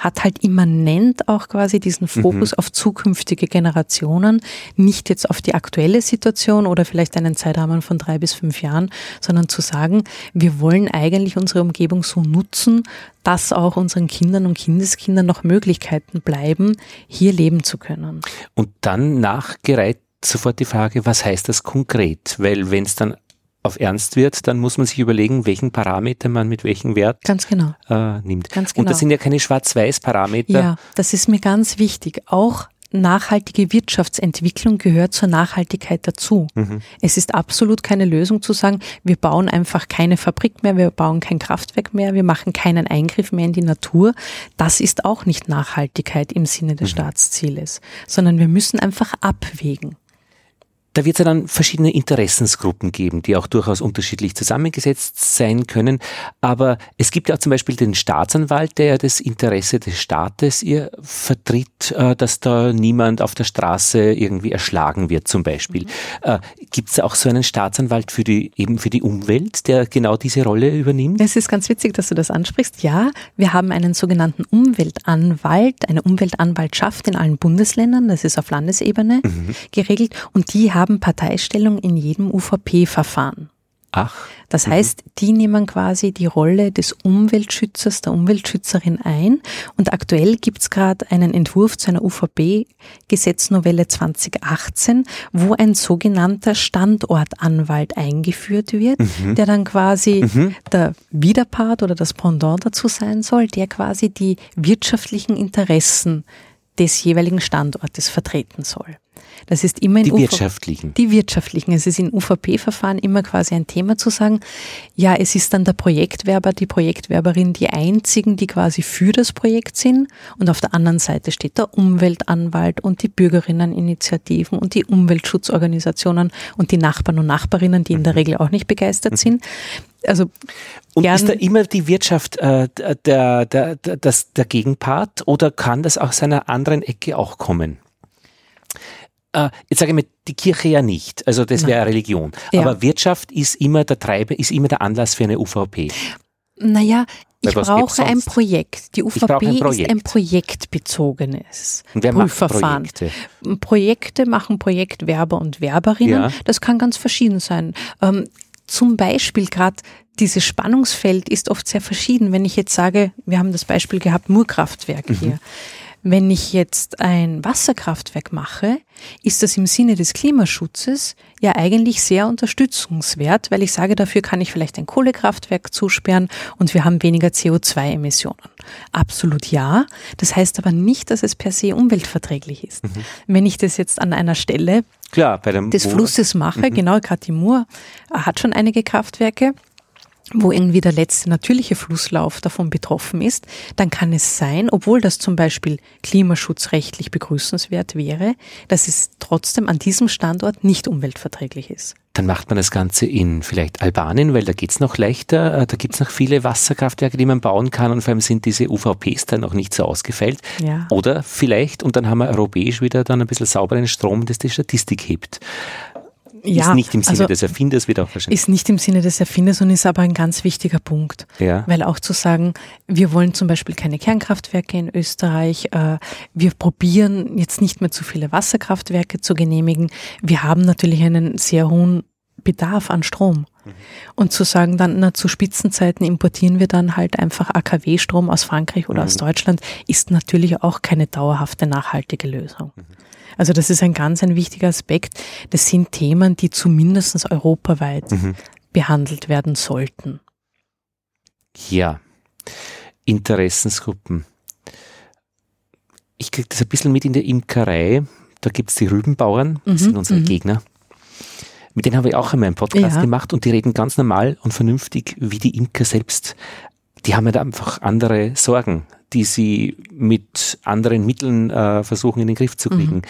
hat halt immanent auch quasi diesen Fokus mhm. auf zukünftige Generationen, nicht jetzt auf die aktuelle Situation oder vielleicht einen Zeitrahmen von drei bis fünf Jahren, sondern zu sagen, wir wollen eigentlich unsere Umgebung so nutzen, dass auch unseren Kindern und Kindeskindern noch Möglichkeiten bleiben, hier leben zu können. Und dann nachgereiht sofort die Frage, was heißt das konkret? Weil wenn es dann auf Ernst wird, dann muss man sich überlegen, welchen Parameter man mit welchem Wert ganz genau. äh, nimmt. Ganz genau. Und das sind ja keine Schwarz-Weiß-Parameter. Ja, das ist mir ganz wichtig. Auch nachhaltige Wirtschaftsentwicklung gehört zur Nachhaltigkeit dazu. Mhm. Es ist absolut keine Lösung zu sagen, wir bauen einfach keine Fabrik mehr, wir bauen kein Kraftwerk mehr, wir machen keinen Eingriff mehr in die Natur. Das ist auch nicht Nachhaltigkeit im Sinne des mhm. Staatszieles, sondern wir müssen einfach abwägen. Da wird es ja dann verschiedene Interessensgruppen geben, die auch durchaus unterschiedlich zusammengesetzt sein können. Aber es gibt ja auch zum Beispiel den Staatsanwalt, der ja das Interesse des Staates ihr vertritt, äh, dass da niemand auf der Straße irgendwie erschlagen wird, zum Beispiel. Mhm. Äh, gibt es auch so einen Staatsanwalt für die, eben für die Umwelt, der genau diese Rolle übernimmt? Es ist ganz witzig, dass du das ansprichst. Ja, wir haben einen sogenannten Umweltanwalt, eine Umweltanwaltschaft in allen Bundesländern, das ist auf Landesebene mhm. geregelt und die haben haben Parteistellung in jedem UVP-Verfahren. Ach. Das mhm. heißt, die nehmen quasi die Rolle des Umweltschützers, der Umweltschützerin ein. Und aktuell gibt es gerade einen Entwurf zu einer UVP-Gesetznovelle 2018, wo ein sogenannter Standortanwalt eingeführt wird, mhm. der dann quasi mhm. der Widerpart oder das Pendant dazu sein soll, der quasi die wirtschaftlichen Interessen des jeweiligen Standortes vertreten soll. Das ist immer in die wirtschaftlichen. Die wirtschaftlichen. Es ist in UVP-Verfahren immer quasi ein Thema zu sagen, ja, es ist dann der Projektwerber, die Projektwerberin, die einzigen, die quasi für das Projekt sind. Und auf der anderen Seite steht der Umweltanwalt und die Bürgerinneninitiativen und die Umweltschutzorganisationen und die Nachbarn und Nachbarinnen, die in der mhm. Regel auch nicht begeistert mhm. sind. Also und ist da immer die Wirtschaft äh, der, der, der, das, der Gegenpart oder kann das aus einer anderen Ecke auch kommen? Äh, jetzt sage ich mal, die Kirche ja nicht, also das wäre Religion. Ja. Aber Wirtschaft ist immer der Treiber, ist immer der Anlass für eine UVP. Naja, ich brauche ein Projekt. Die UVP ein Projekt. ist ein projektbezogenes Prüfverfahren. Projekte? Projekte machen Projektwerber und Werberinnen. Ja. Das kann ganz verschieden sein. Ähm, zum Beispiel gerade dieses Spannungsfeld ist oft sehr verschieden. Wenn ich jetzt sage, wir haben das Beispiel gehabt, Murkraftwerk mhm. hier. Wenn ich jetzt ein Wasserkraftwerk mache, ist das im Sinne des Klimaschutzes ja eigentlich sehr unterstützungswert, weil ich sage, dafür kann ich vielleicht ein Kohlekraftwerk zusperren und wir haben weniger CO2-Emissionen. Absolut ja. Das heißt aber nicht, dass es per se umweltverträglich ist. Mhm. Wenn ich das jetzt an einer Stelle Klar, des Flusses mache, mhm. genau, gerade die Mur hat schon einige Kraftwerke, wo irgendwie der letzte natürliche Flusslauf davon betroffen ist, dann kann es sein, obwohl das zum Beispiel klimaschutzrechtlich begrüßenswert wäre, dass es trotzdem an diesem Standort nicht umweltverträglich ist. Dann macht man das Ganze in vielleicht Albanien, weil da geht's noch leichter. Äh, da gibt's noch viele Wasserkraftwerke, die man bauen kann und vor allem sind diese UVPs dann noch nicht so ausgefeilt. Ja. Oder vielleicht, und dann haben wir europäisch wieder dann ein bisschen sauberen Strom, das die Statistik hebt ja, ist nicht im Sinne also des Erfinders, wird auch wahrscheinlich. Ist nicht im Sinne des Erfinders und ist aber ein ganz wichtiger Punkt. Ja. Weil auch zu sagen, wir wollen zum Beispiel keine Kernkraftwerke in Österreich, äh, wir probieren jetzt nicht mehr zu viele Wasserkraftwerke zu genehmigen. Wir haben natürlich einen sehr hohen Bedarf an Strom. Mhm. Und zu sagen dann, na, zu Spitzenzeiten importieren wir dann halt einfach AKW-Strom aus Frankreich oder mhm. aus Deutschland, ist natürlich auch keine dauerhafte, nachhaltige Lösung. Also das ist ein ganz ein wichtiger Aspekt. Das sind Themen, die zumindest europaweit mhm. behandelt werden sollten. Ja, Interessensgruppen. Ich kriege das ein bisschen mit in der Imkerei. Da gibt es die Rübenbauern, das mhm. sind unsere mhm. Gegner. Mit denen habe ich auch einmal einen Podcast ja. gemacht und die reden ganz normal und vernünftig wie die Imker selbst. Die haben halt einfach andere Sorgen die sie mit anderen Mitteln äh, versuchen in den Griff zu kriegen. Mhm.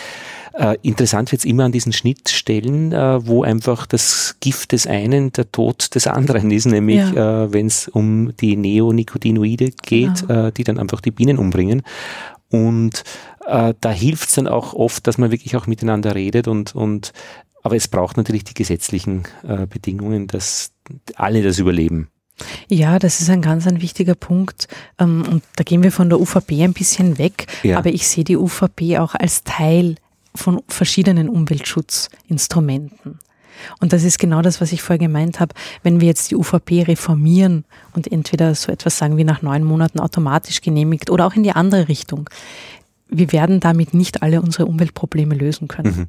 Äh, interessant wird es immer an diesen Schnittstellen, äh, wo einfach das Gift des einen der Tod des anderen ist, nämlich ja. äh, wenn es um die Neonicotinoide geht, genau. äh, die dann einfach die Bienen umbringen. Und äh, da hilft es dann auch oft, dass man wirklich auch miteinander redet und, und aber es braucht natürlich die gesetzlichen Bedingungen, dass alle das überleben. Ja, das ist ein ganz ein wichtiger Punkt. Ähm, und da gehen wir von der UVP ein bisschen weg. Ja. Aber ich sehe die UVP auch als Teil von verschiedenen Umweltschutzinstrumenten. Und das ist genau das, was ich vorher gemeint habe. Wenn wir jetzt die UVP reformieren und entweder so etwas sagen wie nach neun Monaten automatisch genehmigt oder auch in die andere Richtung, wir werden damit nicht alle unsere Umweltprobleme lösen können. Mhm.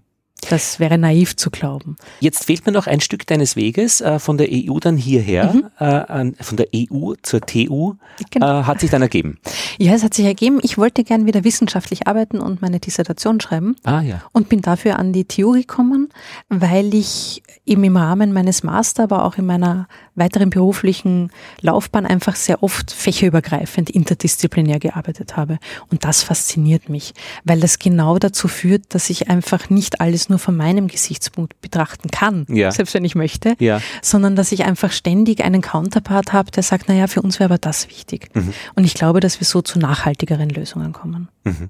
Das wäre naiv zu glauben. Jetzt fehlt mir noch ein Stück deines Weges äh, von der EU dann hierher, mhm. äh, von der EU zur TU, genau. äh, hat sich dann ergeben. Ja, es hat sich ergeben. Ich wollte gern wieder wissenschaftlich arbeiten und meine Dissertation schreiben. Ah, ja. Und bin dafür an die TU gekommen, weil ich eben im Rahmen meines Master, aber auch in meiner weiteren beruflichen Laufbahn einfach sehr oft fächerübergreifend, interdisziplinär gearbeitet habe. Und das fasziniert mich, weil das genau dazu führt, dass ich einfach nicht alles nur von meinem Gesichtspunkt betrachten kann, ja. selbst wenn ich möchte, ja. sondern dass ich einfach ständig einen Counterpart habe, der sagt, naja, für uns wäre aber das wichtig. Mhm. Und ich glaube, dass wir so zu nachhaltigeren Lösungen kommen. Mhm.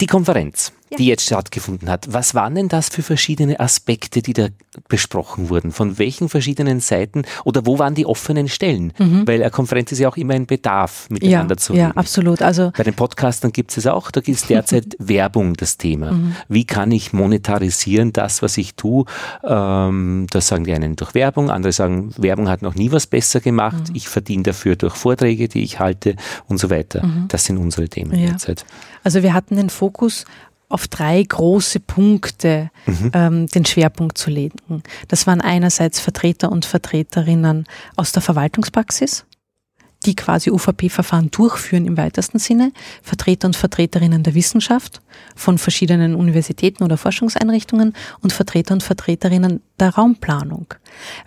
Die Konferenz ja. die jetzt stattgefunden hat. Was waren denn das für verschiedene Aspekte, die da besprochen wurden? Von welchen verschiedenen Seiten oder wo waren die offenen Stellen? Mhm. Weil eine Konferenz ist ja auch immer ein Bedarf, miteinander ja, zu reden. Ja, absolut. Also Bei den Podcastern gibt es auch, da ist derzeit Werbung das Thema. Mhm. Wie kann ich monetarisieren das, was ich tue? Ähm, das sagen die einen durch Werbung, andere sagen, Werbung hat noch nie was besser gemacht, mhm. ich verdiene dafür durch Vorträge, die ich halte und so weiter. Mhm. Das sind unsere Themen ja. derzeit. Also wir hatten den Fokus auf drei große Punkte mhm. ähm, den Schwerpunkt zu legen. Das waren einerseits Vertreter und Vertreterinnen aus der Verwaltungspraxis, die quasi UVP-Verfahren durchführen im weitesten Sinne, Vertreter und Vertreterinnen der Wissenschaft von verschiedenen Universitäten oder Forschungseinrichtungen und Vertreter und Vertreterinnen der Raumplanung.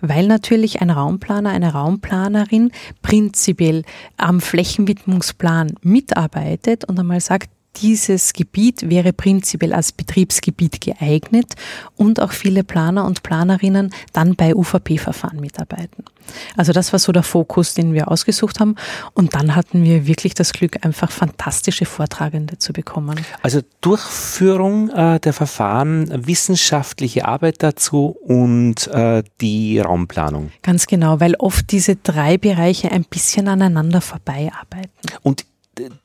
Weil natürlich ein Raumplaner, eine Raumplanerin prinzipiell am Flächenwidmungsplan mitarbeitet und einmal sagt, dieses Gebiet wäre prinzipiell als Betriebsgebiet geeignet und auch viele Planer und Planerinnen dann bei UVP-Verfahren mitarbeiten. Also das war so der Fokus, den wir ausgesucht haben. Und dann hatten wir wirklich das Glück, einfach fantastische Vortragende zu bekommen. Also Durchführung äh, der Verfahren, wissenschaftliche Arbeit dazu und äh, die Raumplanung. Ganz genau, weil oft diese drei Bereiche ein bisschen aneinander vorbeiarbeiten. Und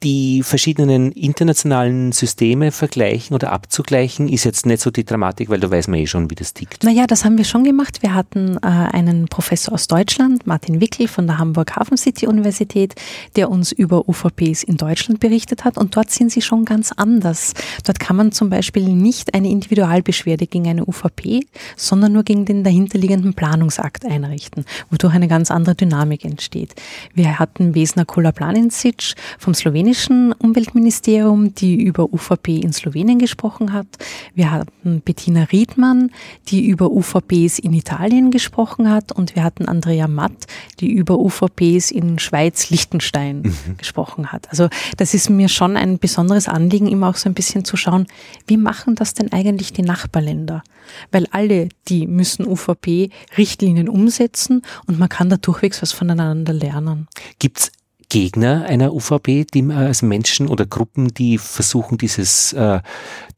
die verschiedenen internationalen Systeme vergleichen oder abzugleichen, ist jetzt nicht so die Dramatik, weil da weiß man eh schon, wie das tickt. Naja, das haben wir schon gemacht. Wir hatten äh, einen Professor aus Deutschland, Martin Wickel von der Hamburg Hafen City Universität, der uns über UVPs in Deutschland berichtet hat. Und dort sind sie schon ganz anders. Dort kann man zum Beispiel nicht eine Individualbeschwerde gegen eine UVP, sondern nur gegen den dahinterliegenden Planungsakt einrichten, wodurch eine ganz andere Dynamik entsteht. Wir hatten Vesna Kula-Planinsic vom slowenischen Umweltministerium, die über UVP in Slowenien gesprochen hat. Wir hatten Bettina Riedmann, die über UVPs in Italien gesprochen hat. Und wir hatten Andrea Matt, die über UVPs in Schweiz, Liechtenstein mhm. gesprochen hat. Also das ist mir schon ein besonderes Anliegen, immer auch so ein bisschen zu schauen, wie machen das denn eigentlich die Nachbarländer? Weil alle, die müssen UVP-Richtlinien umsetzen und man kann da durchwegs was voneinander lernen. Gibt's Gegner einer UVP, die als Menschen oder Gruppen, die versuchen, dieses, äh,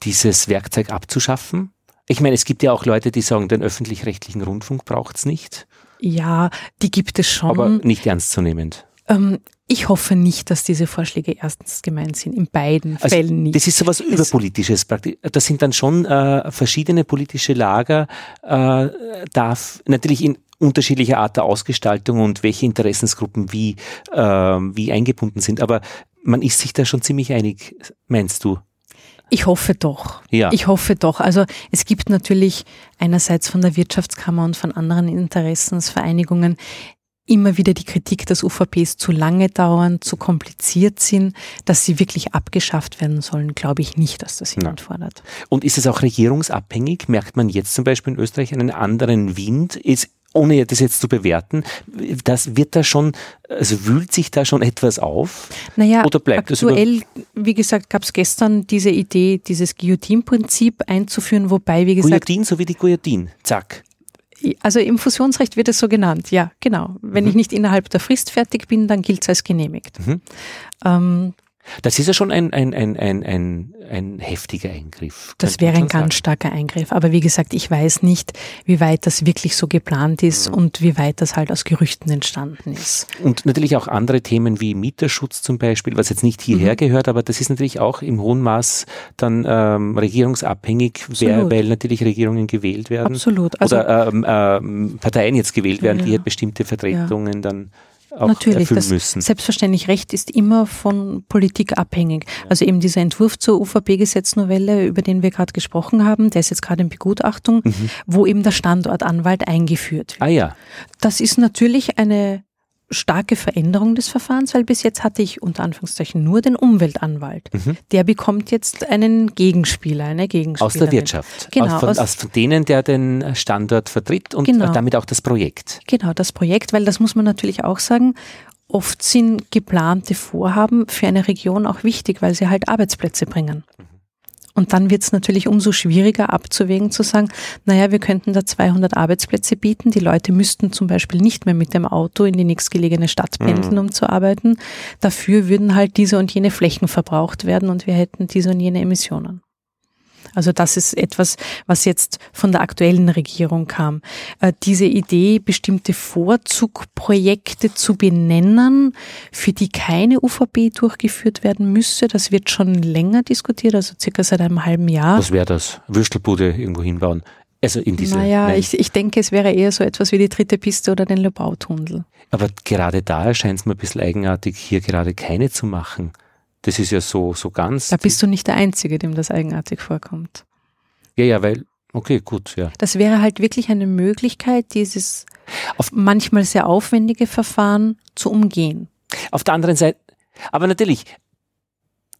dieses Werkzeug abzuschaffen? Ich meine, es gibt ja auch Leute, die sagen, den öffentlich-rechtlichen Rundfunk braucht's nicht. Ja, die gibt es schon. Aber nicht ernstzunehmend. Ähm, ich hoffe nicht, dass diese Vorschläge erstens gemeint sind, in beiden also Fällen nicht. Das ist sowas Überpolitisches. Das sind dann schon äh, verschiedene politische Lager, äh, darf natürlich in unterschiedlicher Art der Ausgestaltung und welche Interessensgruppen wie, äh, wie eingebunden sind. Aber man ist sich da schon ziemlich einig, meinst du? Ich hoffe doch. Ja. Ich hoffe doch. Also es gibt natürlich einerseits von der Wirtschaftskammer und von anderen Interessensvereinigungen immer wieder die Kritik, dass UVPs zu lange dauern, zu kompliziert sind, dass sie wirklich abgeschafft werden sollen, glaube ich nicht, dass das jemand ja. fordert. Und ist es auch regierungsabhängig? Merkt man jetzt zum Beispiel in Österreich einen anderen Wind? Ist ohne das jetzt zu bewerten, das wird da schon, also wühlt sich da schon etwas auf? Naja, oder bleibt aktuell, wie gesagt, gab es gestern diese Idee, dieses Guillotine-Prinzip einzuführen, wobei, wie gesagt. Guillotine, so wie die Guillotine, zack. Also im Fusionsrecht wird es so genannt, ja, genau. Wenn mhm. ich nicht innerhalb der Frist fertig bin, dann gilt es als genehmigt. Mhm. Ähm, das ist ja schon ein, ein, ein, ein, ein, ein heftiger Eingriff. Das wäre ein ganz starker Eingriff. Aber wie gesagt, ich weiß nicht, wie weit das wirklich so geplant ist mhm. und wie weit das halt aus Gerüchten entstanden ist. Und natürlich auch andere Themen wie Mieterschutz zum Beispiel, was jetzt nicht hierher mhm. gehört, aber das ist natürlich auch im hohen Maß dann ähm, regierungsabhängig, wer, weil natürlich Regierungen gewählt werden. Absolut. Also, Oder ähm, ähm, Parteien jetzt gewählt werden, ja, die halt bestimmte Vertretungen ja. dann auch Natürlich, erfüllen müssen. Selbstverständlich, Recht ist immer von Politik abhängig. Also eben dieser Entwurf zur UVP-Gesetznovelle, über den wir gerade gesprochen haben, der ist jetzt gerade in Begutachtung, mhm. wo eben der Standortanwalt eingeführt wird. Ah ja. Das ist natürlich eine starke Veränderung des Verfahrens, weil bis jetzt hatte ich unter Anführungszeichen nur den Umweltanwalt. Mhm. Der bekommt jetzt einen Gegenspieler, eine Gegenspielerin. Aus der Wirtschaft. Genau. Aus von, aus, aus denen, der den Standort vertritt und genau. damit auch das Projekt. Genau, das Projekt, weil das muss man natürlich auch sagen, oft sind geplante Vorhaben für eine Region auch wichtig, weil sie halt Arbeitsplätze bringen. Mhm. Und dann wird es natürlich umso schwieriger abzuwägen, zu sagen, naja, wir könnten da 200 Arbeitsplätze bieten. Die Leute müssten zum Beispiel nicht mehr mit dem Auto in die nächstgelegene Stadt pendeln, mhm. um zu arbeiten. Dafür würden halt diese und jene Flächen verbraucht werden und wir hätten diese und jene Emissionen. Also das ist etwas, was jetzt von der aktuellen Regierung kam. Äh, diese Idee, bestimmte Vorzugprojekte zu benennen, für die keine UVP durchgeführt werden müsse, das wird schon länger diskutiert, also circa seit einem halben Jahr. Was wäre das? Würstelbude irgendwo hinbauen? Also in diese. Naja, ich, ich denke, es wäre eher so etwas wie die dritte Piste oder den Lobautunnel. Aber gerade da erscheint es mir ein bisschen eigenartig, hier gerade keine zu machen. Das ist ja so, so ganz. Da bist du nicht der Einzige, dem das eigenartig vorkommt. Ja, ja, weil, okay, gut, ja. Das wäre halt wirklich eine Möglichkeit, dieses Auf manchmal sehr aufwendige Verfahren zu umgehen. Auf der anderen Seite, aber natürlich,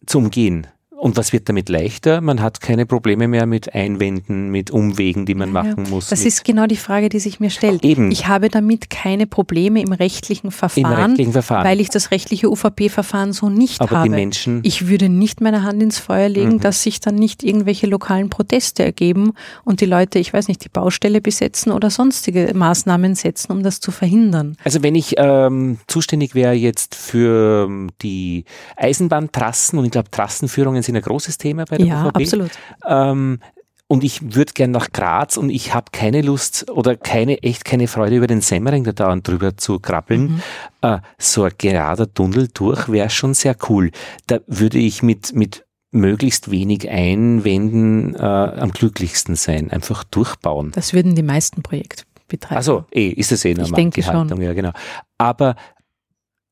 zu umgehen. Und was wird damit leichter? Man hat keine Probleme mehr mit Einwänden, mit Umwegen, die man ja, machen muss. Das ist genau die Frage, die sich mir stellt. Eben. Ich habe damit keine Probleme im rechtlichen Verfahren, rechtlichen Verfahren. weil ich das rechtliche UVP-Verfahren so nicht Aber habe. Die Menschen ich würde nicht meine Hand ins Feuer legen, mhm. dass sich dann nicht irgendwelche lokalen Proteste ergeben und die Leute, ich weiß nicht, die Baustelle besetzen oder sonstige Maßnahmen setzen, um das zu verhindern. Also wenn ich ähm, zuständig wäre jetzt für ähm, die Eisenbahntrassen und ich glaube Trassenführungen sind ein großes Thema bei der ja, ÖVP. absolut. Ähm, und ich würde gern nach Graz und ich habe keine Lust oder keine, echt keine Freude über den Semmering da dauernd drüber zu krabbeln. Mhm. Äh, so ein gerader Tunnel durch wäre schon sehr cool. Da würde ich mit, mit möglichst wenig Einwänden äh, am glücklichsten sein. Einfach durchbauen. Das würden die meisten Projekte betreiben. Also, eh, ist das eh eine ich denke schon. ja, genau. Aber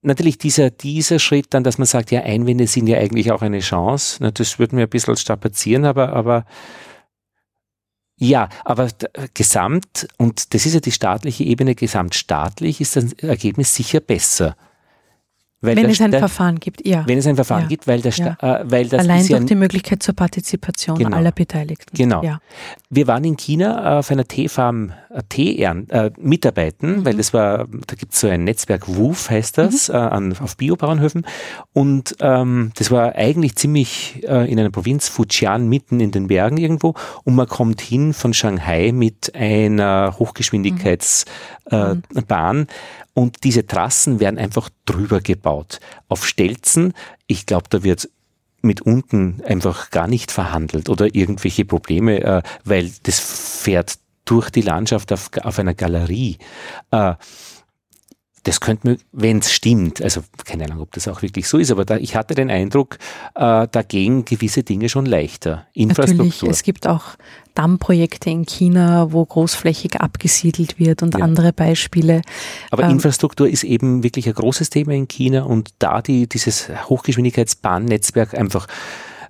natürlich dieser, dieser Schritt dann, dass man sagt, ja, Einwände sind ja eigentlich auch eine Chance. Na, das würde mir ein bisschen strapazieren, aber, aber ja, aber gesamt, und das ist ja die staatliche Ebene, gesamtstaatlich ist das Ergebnis sicher besser. Weil wenn es ein Verfahren gibt, ja. Wenn es ein Verfahren ja. gibt, weil, der ja. äh, weil das Allein durch ja die Möglichkeit zur Partizipation genau. aller Beteiligten. Genau. Ja. Wir waren in China auf einer Teefarm äh, Tee äh, mitarbeiten, mhm. weil das war, da gibt es so ein Netzwerk WUF heißt das, mhm. äh, an, auf Biobauernhöfen. Und ähm, das war eigentlich ziemlich äh, in einer Provinz, Fujian, mitten in den Bergen irgendwo. Und man kommt hin von Shanghai mit einer Hochgeschwindigkeitsbahn. Mhm. Und diese Trassen werden einfach drüber gebaut. Auf Stelzen, ich glaube, da wird mit unten einfach gar nicht verhandelt oder irgendwelche Probleme, äh, weil das fährt durch die Landschaft auf, auf einer Galerie. Äh, das könnte mir, wenn es stimmt, also keine Ahnung, ob das auch wirklich so ist, aber da, ich hatte den Eindruck, äh, dagegen gewisse Dinge schon leichter. Infrastruktur. Natürlich, es gibt auch Dammprojekte in China, wo großflächig abgesiedelt wird und ja. andere Beispiele. Aber ähm, Infrastruktur ist eben wirklich ein großes Thema in China und da die, dieses Hochgeschwindigkeitsbahnnetzwerk einfach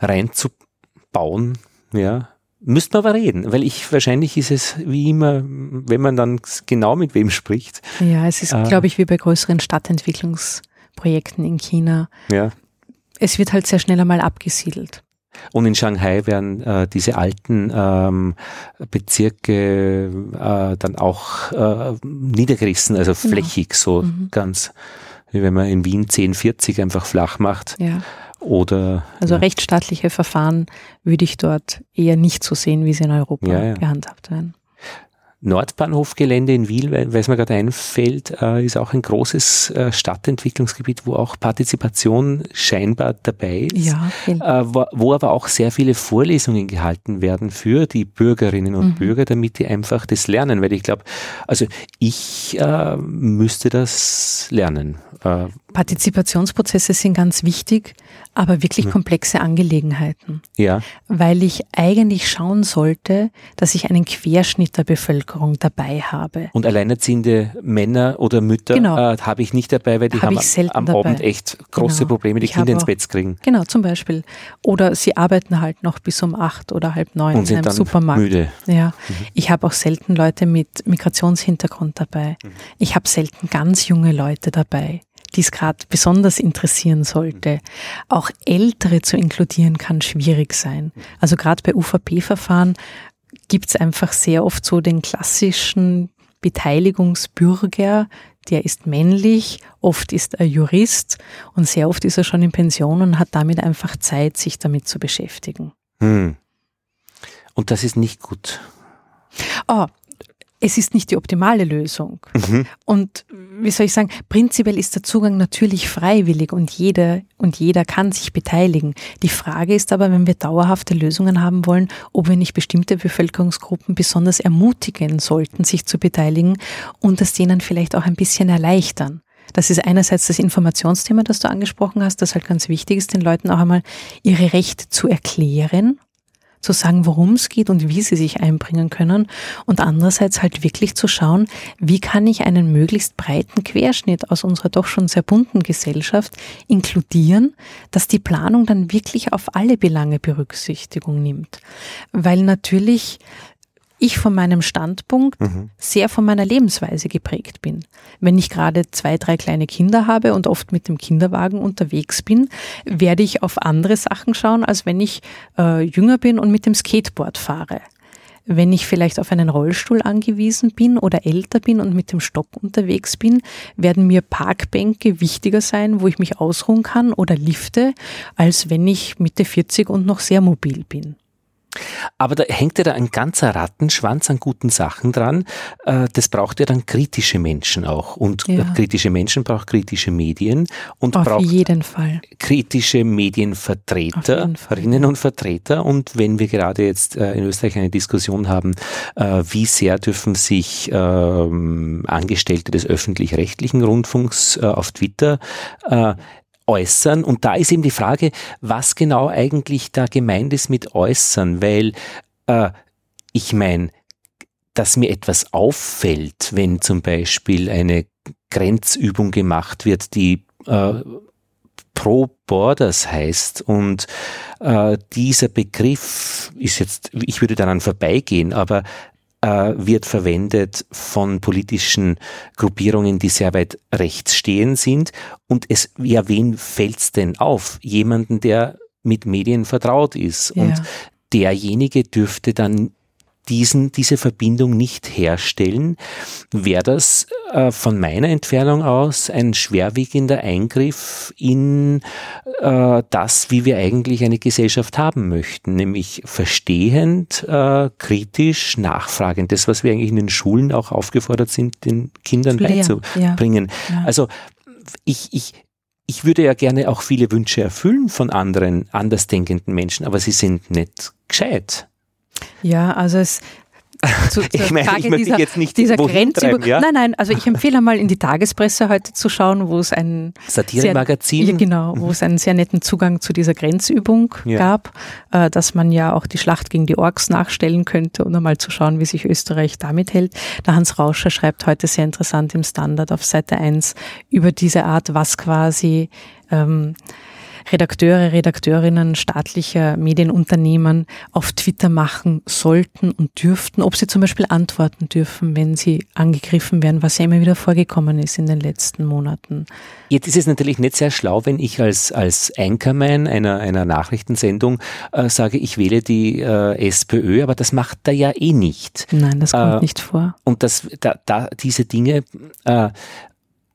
reinzubauen, ja, Müsste man aber reden, weil ich, wahrscheinlich ist es wie immer, wenn man dann genau mit wem spricht. Ja, es ist, äh, glaube ich, wie bei größeren Stadtentwicklungsprojekten in China. Ja. Es wird halt sehr schnell einmal abgesiedelt. Und in Shanghai werden äh, diese alten ähm, Bezirke äh, dann auch äh, niedergerissen, also genau. flächig, so mhm. ganz, wie wenn man in Wien 1040 einfach flach macht. Ja. Oder, also ja. rechtsstaatliche Verfahren würde ich dort eher nicht so sehen, wie sie in Europa ja, ja. gehandhabt werden. Nordbahnhofgelände in Wiel, weil es mir gerade einfällt, äh, ist auch ein großes äh, Stadtentwicklungsgebiet, wo auch Partizipation scheinbar dabei ist, ja, äh, wo, wo, aber auch sehr viele Vorlesungen gehalten werden für die Bürgerinnen und mhm. Bürger, damit die einfach das lernen, weil ich glaube, also ich äh, müsste das lernen. Partizipationsprozesse sind ganz wichtig, aber wirklich komplexe Angelegenheiten. Ja. Weil ich eigentlich schauen sollte, dass ich einen Querschnitt der Bevölkerung dabei habe. Und alleinerziehende Männer oder Mütter genau. äh, habe ich nicht dabei, weil die hab haben am dabei. Abend echt große genau. Probleme, die ich Kinder ins Bett kriegen. Genau, zum Beispiel. Oder sie arbeiten halt noch bis um acht oder halb neun Und in einem Supermarkt. Müde. Ja. Mhm. Ich habe auch selten Leute mit Migrationshintergrund dabei. Mhm. Ich habe selten ganz junge Leute dabei die es gerade besonders interessieren sollte. Auch Ältere zu inkludieren kann schwierig sein. Also gerade bei UVP-Verfahren gibt es einfach sehr oft so den klassischen Beteiligungsbürger, der ist männlich, oft ist er Jurist und sehr oft ist er schon in Pension und hat damit einfach Zeit, sich damit zu beschäftigen. Hm. Und das ist nicht gut. Oh, es ist nicht die optimale Lösung. Mhm. Und wie soll ich sagen, prinzipiell ist der Zugang natürlich freiwillig und jeder und jeder kann sich beteiligen. Die Frage ist aber, wenn wir dauerhafte Lösungen haben wollen, ob wir nicht bestimmte Bevölkerungsgruppen besonders ermutigen sollten, sich zu beteiligen und das denen vielleicht auch ein bisschen erleichtern. Das ist einerseits das Informationsthema, das du angesprochen hast, das halt ganz wichtig ist, den Leuten auch einmal ihre Rechte zu erklären zu sagen, worum es geht und wie sie sich einbringen können und andererseits halt wirklich zu schauen, wie kann ich einen möglichst breiten Querschnitt aus unserer doch schon sehr bunten Gesellschaft inkludieren, dass die Planung dann wirklich auf alle Belange Berücksichtigung nimmt. Weil natürlich ich von meinem Standpunkt mhm. sehr von meiner Lebensweise geprägt bin. Wenn ich gerade zwei, drei kleine Kinder habe und oft mit dem Kinderwagen unterwegs bin, werde ich auf andere Sachen schauen, als wenn ich äh, jünger bin und mit dem Skateboard fahre. Wenn ich vielleicht auf einen Rollstuhl angewiesen bin oder älter bin und mit dem Stock unterwegs bin, werden mir Parkbänke wichtiger sein, wo ich mich ausruhen kann oder Lifte, als wenn ich Mitte 40 und noch sehr mobil bin. Aber da hängt ja da ein ganzer Rattenschwanz an guten Sachen dran. Äh, das braucht ja dann kritische Menschen auch. Und Ja. kritische Menschen braucht kritische Medien und Auf braucht jeden Fall. kritische. Medienvertreterinnen und Vertreter. Und wenn wir gerade jetzt äh, in Österreich eine Diskussion haben, äh, wie sehr dürfen sich ähm, Angestellte des öffentlich-rechtlichen Rundfunks äh, auf Twitter äh, äußern. Und da ist eben die Frage, was genau eigentlich da gemeint ist mit äußern, weil äh, ich meine, dass mir etwas auffällt, wenn zum Beispiel eine Grenzübung gemacht wird, die äh, Pro Borders heißt und äh, dieser Begriff ist jetzt, ich würde daran vorbeigehen, aber äh, wird verwendet von politischen Gruppierungen, die sehr weit rechts stehen sind. Und es, ja, wen fällt's denn auf? Jemanden, der mit Medien vertraut ist. Ja. Und derjenige dürfte dann diesen, diese Verbindung nicht herstellen, wäre das äh, von meiner Entfernung aus ein schwerwiegender Eingriff in äh, das, wie wir eigentlich eine Gesellschaft haben möchten, nämlich verstehend, äh, kritisch, nachfragend, das, was wir eigentlich in den Schulen auch aufgefordert sind, den Kindern Lehren, beizubringen. Ja. Also ich, ich, ich würde ja gerne auch viele Wünsche erfüllen von anderen andersdenkenden Menschen, aber sie sind nicht gescheit. Ja, also es zu, Ich meine, Frage ich möchte dieser, jetzt nicht dieser wohin Grenzüber treiben, ja? Nein, nein, also ich empfehle mal in die Tagespresse heute zu schauen, wo es ein Satiremagazin. Sehr, ja, genau, wo es einen sehr netten Zugang zu dieser Grenzübung Ja. gab, äh, dass man ja auch die Schlacht gegen die Orks nachstellen könnte und einmal zu schauen, wie sich Österreich damit hält. Der Hans Rauscher schreibt heute sehr interessant im Standard auf Seite 1 über diese Art, was quasi ähm, Redakteure, Redakteurinnen staatlicher Medienunternehmen auf Twitter machen sollten und dürften, ob sie zum Beispiel antworten dürfen, wenn sie angegriffen werden, was ja immer wieder vorgekommen ist in den letzten Monaten. Jetzt ist es natürlich nicht sehr schlau, wenn ich als, als Anchorman einer, einer Nachrichtensendung äh, sage, ich wähle die äh, SPÖ, aber das macht er ja eh nicht. Nein, das kommt Äh, nicht vor. Und das, da, da, diese Dinge, äh,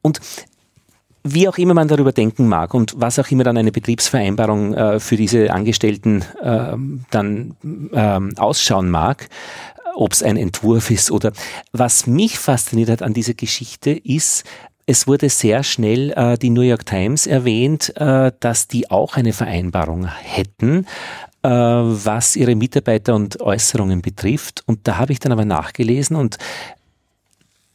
und wie auch immer man darüber denken mag und was auch immer dann eine Betriebsvereinbarung äh, für diese Angestellten ähm, dann ähm, ausschauen mag, ob es ein Entwurf ist oder was mich fasziniert hat an dieser Geschichte ist, es wurde sehr schnell äh, die New York Times erwähnt, äh, dass die auch eine Vereinbarung hätten, äh, was ihre Mitarbeiter und Äußerungen betrifft. Und da habe ich dann aber nachgelesen und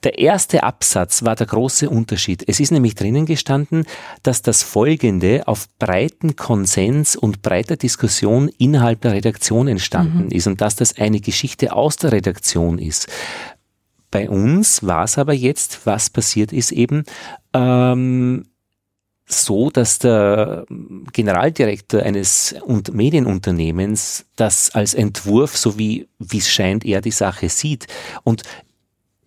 der erste Absatz war der große Unterschied. Es ist nämlich drinnen gestanden, dass das Folgende auf breiten Konsens und breiter Diskussion innerhalb der Redaktion entstanden ist und dass das eine Geschichte aus der Redaktion ist. Bei uns war es aber jetzt, was passiert ist eben, ähm, so, dass der Generaldirektor eines und Medienunternehmens das als Entwurf, so wie wie es scheint, er die Sache sieht. Und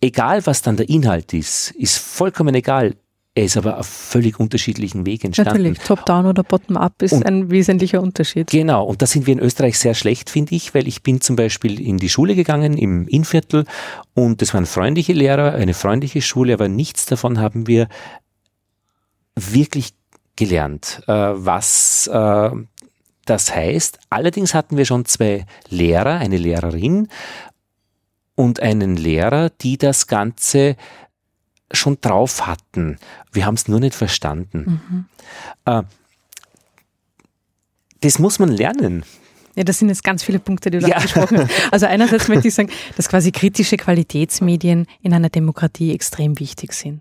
egal, was dann der Inhalt ist, ist vollkommen egal. Er ist aber auf völlig unterschiedlichen Weg entstanden. Natürlich, Top-Down oder Bottom-Up ist Und- ein wesentlicher Unterschied. Genau, und da sind wir in Österreich sehr schlecht, finde ich, weil ich bin zum Beispiel in die Schule gegangen, im Innviertel, und das waren freundliche Lehrer, eine freundliche Schule, aber nichts davon haben wir wirklich gelernt, äh, was äh, das heißt. Allerdings hatten wir schon zwei Lehrer, eine Lehrerin und einen Lehrer, die das Ganze schon drauf hatten. Wir haben es nur nicht verstanden. Äh, das muss man lernen. Ja, das sind jetzt ganz viele Punkte, die du Ja. angesprochen hast. Also einerseits möchte ich sagen, dass quasi kritische Qualitätsmedien in einer Demokratie extrem wichtig sind,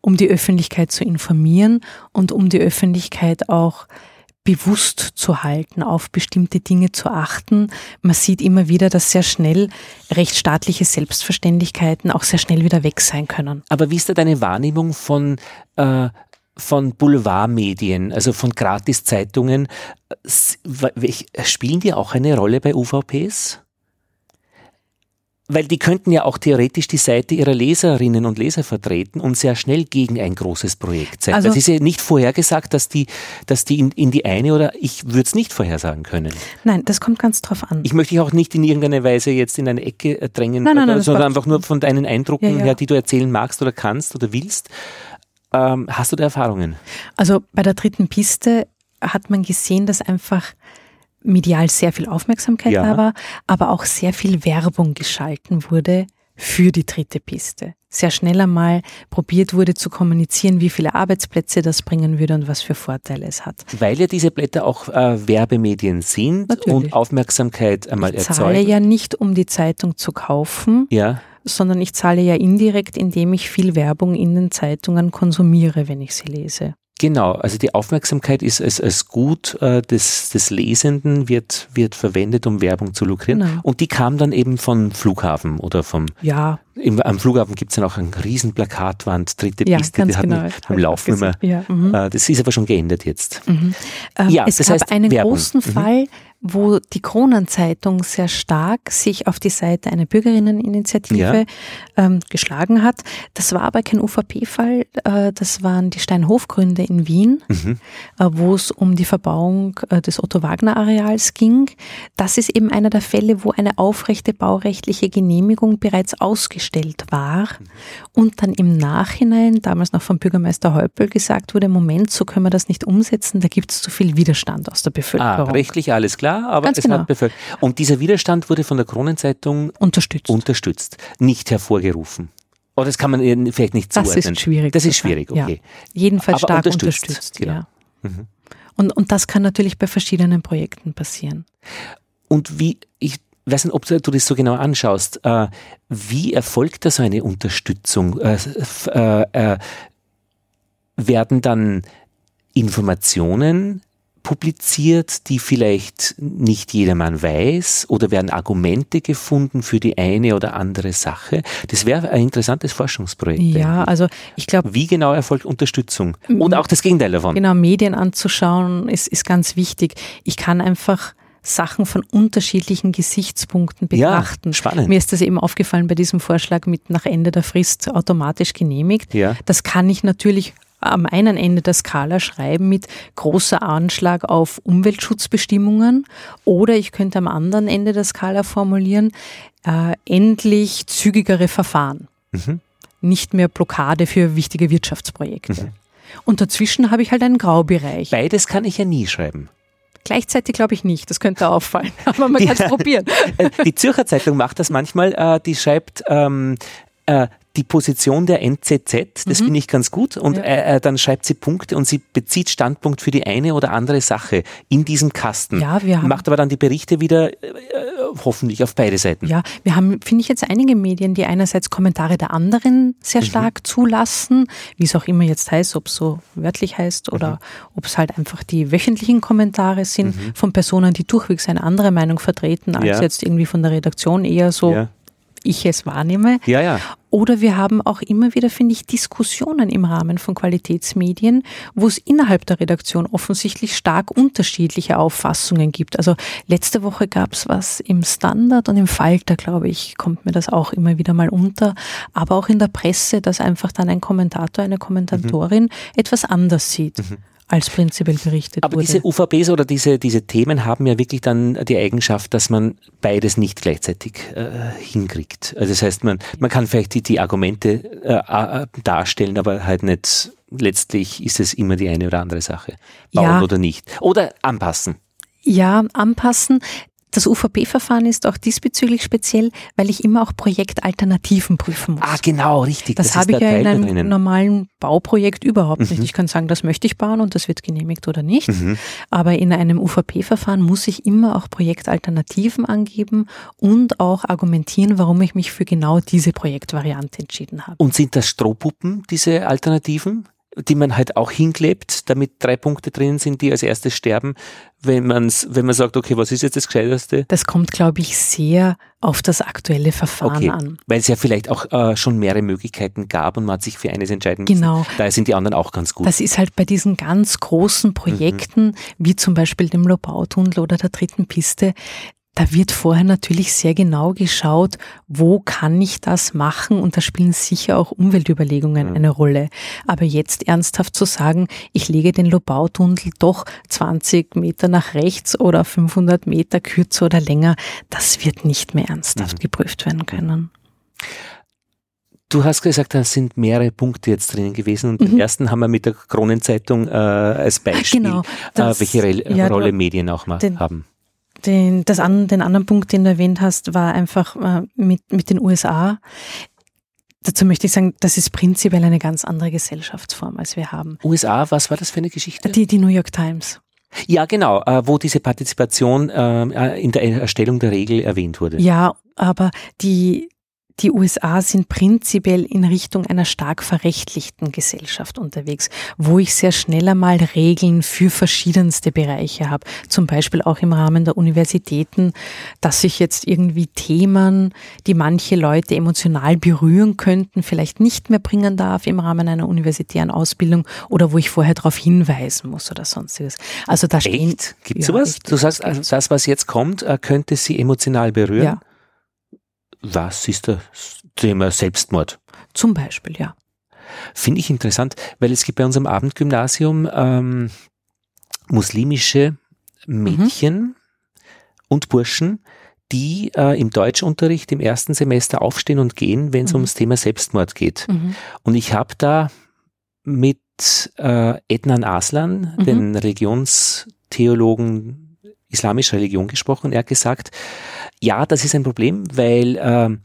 um die Öffentlichkeit zu informieren und um die Öffentlichkeit auch bewusst zu halten, auf bestimmte Dinge zu achten. Man sieht immer wieder, dass sehr schnell rechtsstaatliche Selbstverständlichkeiten auch sehr schnell wieder weg sein können. Aber wie ist da deine Wahrnehmung von, äh, von Boulevardmedien, also von Gratiszeitungen? Spielen die auch eine Rolle bei UVPs? Weil die könnten ja auch theoretisch die Seite ihrer Leserinnen und Leser vertreten und sehr schnell gegen ein großes Projekt sein. Also- das ist ja nicht vorhergesagt, dass die, dass die in, in die eine oder ich würde es nicht vorhersagen können. Nein, das kommt ganz drauf an. Ich möchte dich auch nicht in irgendeiner Weise jetzt in eine Ecke äh, drängen, Nein, nein, nein, sondern einfach nur von deinen Eindrücken Ja, ja. her, die du erzählen magst oder kannst oder willst. Ähm, hast du da Erfahrungen? Also bei der dritten Piste hat man gesehen, dass einfach medial sehr viel Aufmerksamkeit Ja. da war, aber auch sehr viel Werbung geschalten wurde für die dritte Piste. Sehr schnell einmal probiert wurde zu kommunizieren, wie viele Arbeitsplätze das bringen würde und was für Vorteile es hat. Weil ja diese Blätter auch äh, Werbemedien sind Natürlich. und Aufmerksamkeit einmal Ich zahle erzeugen. ja nicht, um die Zeitung zu kaufen, Ja, sondern ich zahle ja indirekt, indem ich viel Werbung in den Zeitungen konsumiere, wenn ich sie lese. Genau. Also die Aufmerksamkeit ist als, als Gut äh, des, des Lesenden wird, wird verwendet, um Werbung zu lukrieren. Genau. Und die kam dann eben von Flughafen oder vom Ja, Im, am Flughafen gibt es dann auch eine riesen Plakatwand, dritte ja, Piste, die hat genau. mich Hab beim ich Laufen immer. Ja, mhm. Äh, das ist aber schon geändert jetzt. Mhm. Ähm, Ja, es das gab heißt einen Werbung. großen Mhm. Fall, wo die Kronenzeitung sehr stark sich auf die Seite einer Bürgerinneninitiative Ja. ähm, geschlagen hat. Das war aber kein UVP-Fall, äh, das waren die Steinhofgründe in Wien, Mhm. äh, wo es um die Verbauung äh, des Otto-Wagner-Areals ging. Das ist eben einer der Fälle, wo eine aufrechte baurechtliche Genehmigung bereits ausgestellt war Mhm. und dann im Nachhinein, damals noch vom Bürgermeister Häupl, gesagt wurde, Moment, so können wir das nicht umsetzen, da gibt es zu viel Widerstand aus der Ah, Bevölkerung. rechtlich alles klar, aber Ganz es genau. hat bevölkert. Und dieser Widerstand wurde von der Kronenzeitung Unterstützt. unterstützt, nicht hervorgerufen. Oder das kann man vielleicht nicht das zuordnen. ist schwierig. Das ist schwierig, okay. Ja. Jedenfalls Aber stark unterstützt, unterstützt. genau. ja. Mhm. Und, und das kann natürlich bei verschiedenen Projekten passieren. Und wie, ich weiß nicht, ob du das so genau anschaust, äh, wie erfolgt da so eine Unterstützung? Äh, äh, äh, werden dann Informationen publiziert, die vielleicht nicht jedermann weiß oder werden Argumente gefunden für die eine oder andere Sache? Das wäre ein interessantes Forschungsprojekt. Ja, also ich glaube, Wie genau erfolgt Unterstützung? Oder auch das Gegenteil davon. genau, Medien anzuschauen ist, ist ganz wichtig. Ich kann einfach Sachen von unterschiedlichen Gesichtspunkten Ja, betrachten. spannend. Mir ist das eben aufgefallen bei diesem Vorschlag mit nach Ende der Frist automatisch genehmigt. Ja. Das kann ich natürlich am einen Ende der Skala schreiben mit großer Anschlag auf Umweltschutzbestimmungen oder ich könnte am anderen Ende der Skala formulieren, äh, endlich zügigere Verfahren, Mhm. nicht mehr Blockade für wichtige Wirtschaftsprojekte. Mhm. Und dazwischen habe ich halt einen Graubereich. Beides kann ich ja nie schreiben. Gleichzeitig glaube ich nicht, das könnte auffallen, aber man kann es probieren. Äh, Die Zürcher Zeitung macht das manchmal, äh, die schreibt ähm, äh, die Position der NZZ, das finde ich ganz gut, und Ja. äh, dann schreibt sie Punkte und sie bezieht Standpunkt für die eine oder andere Sache in diesem Kasten. Ja, wir haben- Macht aber dann die Berichte wieder äh, äh, hoffentlich auf beide Seiten. Ja, wir haben, finde ich, jetzt einige Medien, die einerseits Kommentare der anderen sehr stark zulassen, wie es auch immer jetzt heißt, ob es so wörtlich heißt oder ob es halt einfach die wöchentlichen Kommentare sind von Personen, die durchwegs eine andere Meinung vertreten, als Ja. jetzt irgendwie von der Redaktion eher so Ja. Ich es wahrnehme. Ja, ja. Oder wir haben auch immer wieder, finde ich, Diskussionen im Rahmen von Qualitätsmedien, wo es innerhalb der Redaktion offensichtlich stark unterschiedliche Auffassungen gibt. Also letzte Woche gab es was im Standard und im Falter, glaube ich, kommt mir das auch immer wieder mal unter. Aber auch in der Presse, dass einfach dann ein Kommentator, eine Kommentatorin etwas anders sieht. Als prinzipiell berichtet Aber wurde. diese UVPs oder diese, diese Themen haben ja wirklich dann die Eigenschaft, dass man beides nicht gleichzeitig äh, hinkriegt. Also das heißt, man, man kann vielleicht die, die Argumente äh, darstellen, aber halt nicht, letztlich ist es immer die eine oder andere Sache. Bauen Ja. oder nicht. Oder anpassen. Ja, anpassen. Das UVP-Verfahren ist auch diesbezüglich speziell, weil ich immer auch Projektalternativen prüfen muss. Ah, genau, richtig. Das, ist habe ich ja Teil in einem drinnen. normalen Bauprojekt überhaupt nicht. Ich kann sagen, das möchte ich bauen und das wird genehmigt oder nicht. Mhm. Aber in einem UVP-Verfahren muss ich immer auch Projektalternativen angeben und auch argumentieren, warum ich mich für genau diese Projektvariante entschieden habe. Und sind das Strohpuppen, diese Alternativen? Die man halt auch hinklebt, damit drei Punkte drin sind, die als erstes sterben, wenn, man's, wenn man sagt, okay, was ist jetzt das Gescheiteste? Das kommt, glaube ich, sehr auf das aktuelle Verfahren Okay, an. weil es ja vielleicht auch äh, schon mehrere Möglichkeiten gab und man hat sich für eines entscheiden müssen. Genau. Daher sind die anderen auch ganz gut. Das ist halt bei diesen ganz großen Projekten, wie zum Beispiel dem Lobautunnel oder der dritten Piste, da wird vorher natürlich sehr genau geschaut, wo kann ich das machen und da spielen sicher auch Umweltüberlegungen eine Rolle. Aber jetzt ernsthaft zu sagen, ich lege den Lobautunnel doch 20 Meter nach rechts oder 500 Meter kürzer oder länger, das wird nicht mehr ernsthaft geprüft werden können. Du hast gesagt, da sind mehrere Punkte jetzt drinnen gewesen und den Mhm. ersten haben wir mit der Kronenzeitung äh, als Beispiel, Genau, äh, das- welche Re ja, Rolle Medien auch mal den- haben. Den, das an, den anderen Punkt, den du erwähnt hast, war einfach äh, mit, mit den USA. Dazu möchte ich sagen, das ist prinzipiell eine ganz andere Gesellschaftsform, als wir haben. USA, was war das für eine Geschichte? Die, die New York Times. Ja, genau, äh, wo diese Partizipation äh, in der Erstellung der Regel erwähnt wurde. Ja, aber die, die USA sind prinzipiell in Richtung einer stark verrechtlichten Gesellschaft unterwegs, wo ich sehr schnell einmal Regeln für verschiedenste Bereiche habe. Zum Beispiel auch im Rahmen der Universitäten, dass ich jetzt irgendwie Themen, die manche Leute emotional berühren könnten, vielleicht nicht mehr bringen darf im Rahmen einer universitären Ausbildung oder wo ich vorher darauf hinweisen muss oder sonstiges. Also da stehen. Echt? Gibt ja, sowas? Du sagst, also das, was jetzt kommt, äh, könnte sie emotional berühren? Ja. Was ist das Thema Selbstmord? Zum Beispiel, ja. Finde ich interessant, weil es gibt bei unserem Abendgymnasium ähm, muslimische Mädchen mhm. und Burschen, die äh, im Deutschunterricht im ersten Semester aufstehen und gehen, wenn es mhm. ums Thema Selbstmord geht. Mhm. Und ich habe da mit äh, Ednan Aslan, mhm. den Religionstheologen islamischer Religion gesprochen. Er hat gesagt, ja, das ist ein Problem, weil äh,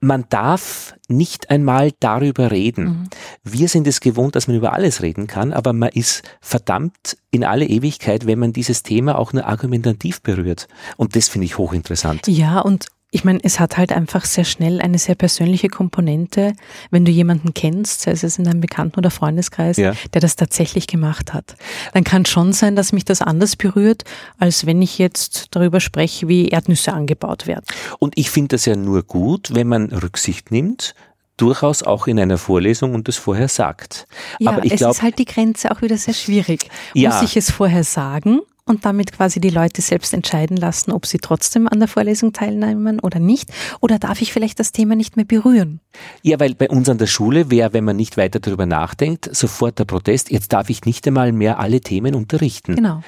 man darf nicht einmal darüber reden. Mhm. Wir sind es gewohnt, dass man über alles reden kann, aber man ist verdammt in alle Ewigkeit, wenn man dieses Thema auch nur argumentativ berührt. Und das finde ich hochinteressant. Ja, und ich meine, es hat halt einfach sehr schnell eine sehr persönliche Komponente, wenn du jemanden kennst, sei es in einem Bekannten- oder Freundeskreis, ja. der das tatsächlich gemacht hat. Dann kann schon sein, dass mich das anders berührt, als wenn ich jetzt darüber spreche, wie Erdnüsse angebaut werden. Und ich finde das ja nur gut, wenn man Rücksicht nimmt, durchaus auch in einer Vorlesung und es vorher sagt. Ja, Aber ich es glaub, ist halt die Grenze auch wieder sehr schwierig. Ja. Muss ich es vorher sagen und damit quasi die Leute selbst entscheiden lassen, ob sie trotzdem an der Vorlesung teilnehmen oder nicht? Oder darf ich vielleicht das Thema nicht mehr berühren? Ja, weil bei uns an der Schule wäre, wenn man nicht weiter darüber nachdenkt, sofort der Protest, jetzt darf ich nicht einmal mehr alle Themen unterrichten. Genau.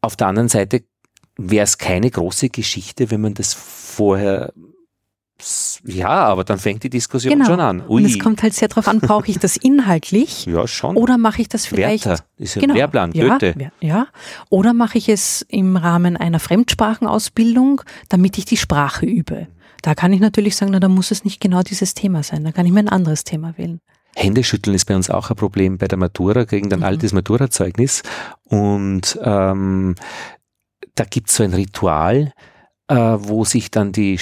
Auf der anderen Seite wäre es keine große Geschichte, wenn man das vorher ja, aber dann fängt die Diskussion genau. schon an. Ui. Und es kommt halt sehr darauf an, brauche ich das inhaltlich? ja, schon. Oder mache ich das vielleicht? Werther ist ja genau. ein Lehrplan, Goethe. Ja, ja. Oder mache ich es im Rahmen einer Fremdsprachenausbildung, damit ich die Sprache übe? Da kann ich natürlich sagen, na, da muss es nicht genau dieses Thema sein. Da kann ich mir ein anderes Thema wählen. Händeschütteln ist bei uns auch ein Problem bei der Matura, kriegen dann mhm. altes Maturazeugnis und ähm, da gibt es so ein Ritual, wo sich dann die,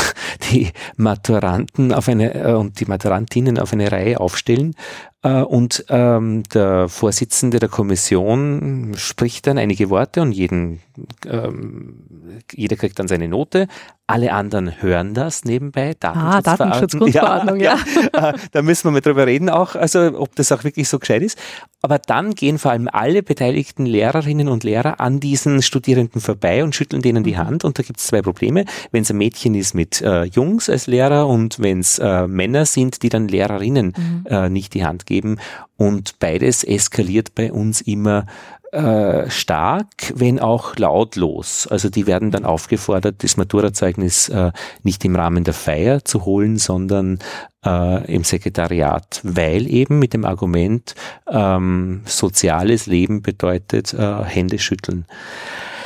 die Maturanten auf eine äh, und die Maturantinnen auf eine Reihe aufstellen. äh, und ähm, der Vorsitzende der Kommission spricht dann einige Worte und jeden, ähm, jeder kriegt dann seine Note alle anderen hören das nebenbei. Ah, Datenschutzgrundverordnung, ja. ja. Äh, da müssen wir mal drüber reden auch, also ob das auch wirklich so gescheit ist. Aber dann gehen vor allem alle beteiligten Lehrerinnen und Lehrer an diesen Studierenden vorbei und schütteln denen die mhm. Hand. Und da gibt es zwei Probleme. Wenn es ein Mädchen ist mit äh, Jungs als Lehrer und wenn es äh, Männer sind, die dann Lehrerinnen mhm. äh, nicht die Hand geben. Und beides eskaliert bei uns immer äh, stark, wenn auch lautlos. Also die werden dann aufgefordert, das Maturazeugnis äh, nicht im Rahmen der Feier zu holen, sondern äh, im Sekretariat, weil eben mit dem Argument ähm, soziales Leben bedeutet äh, Hände schütteln.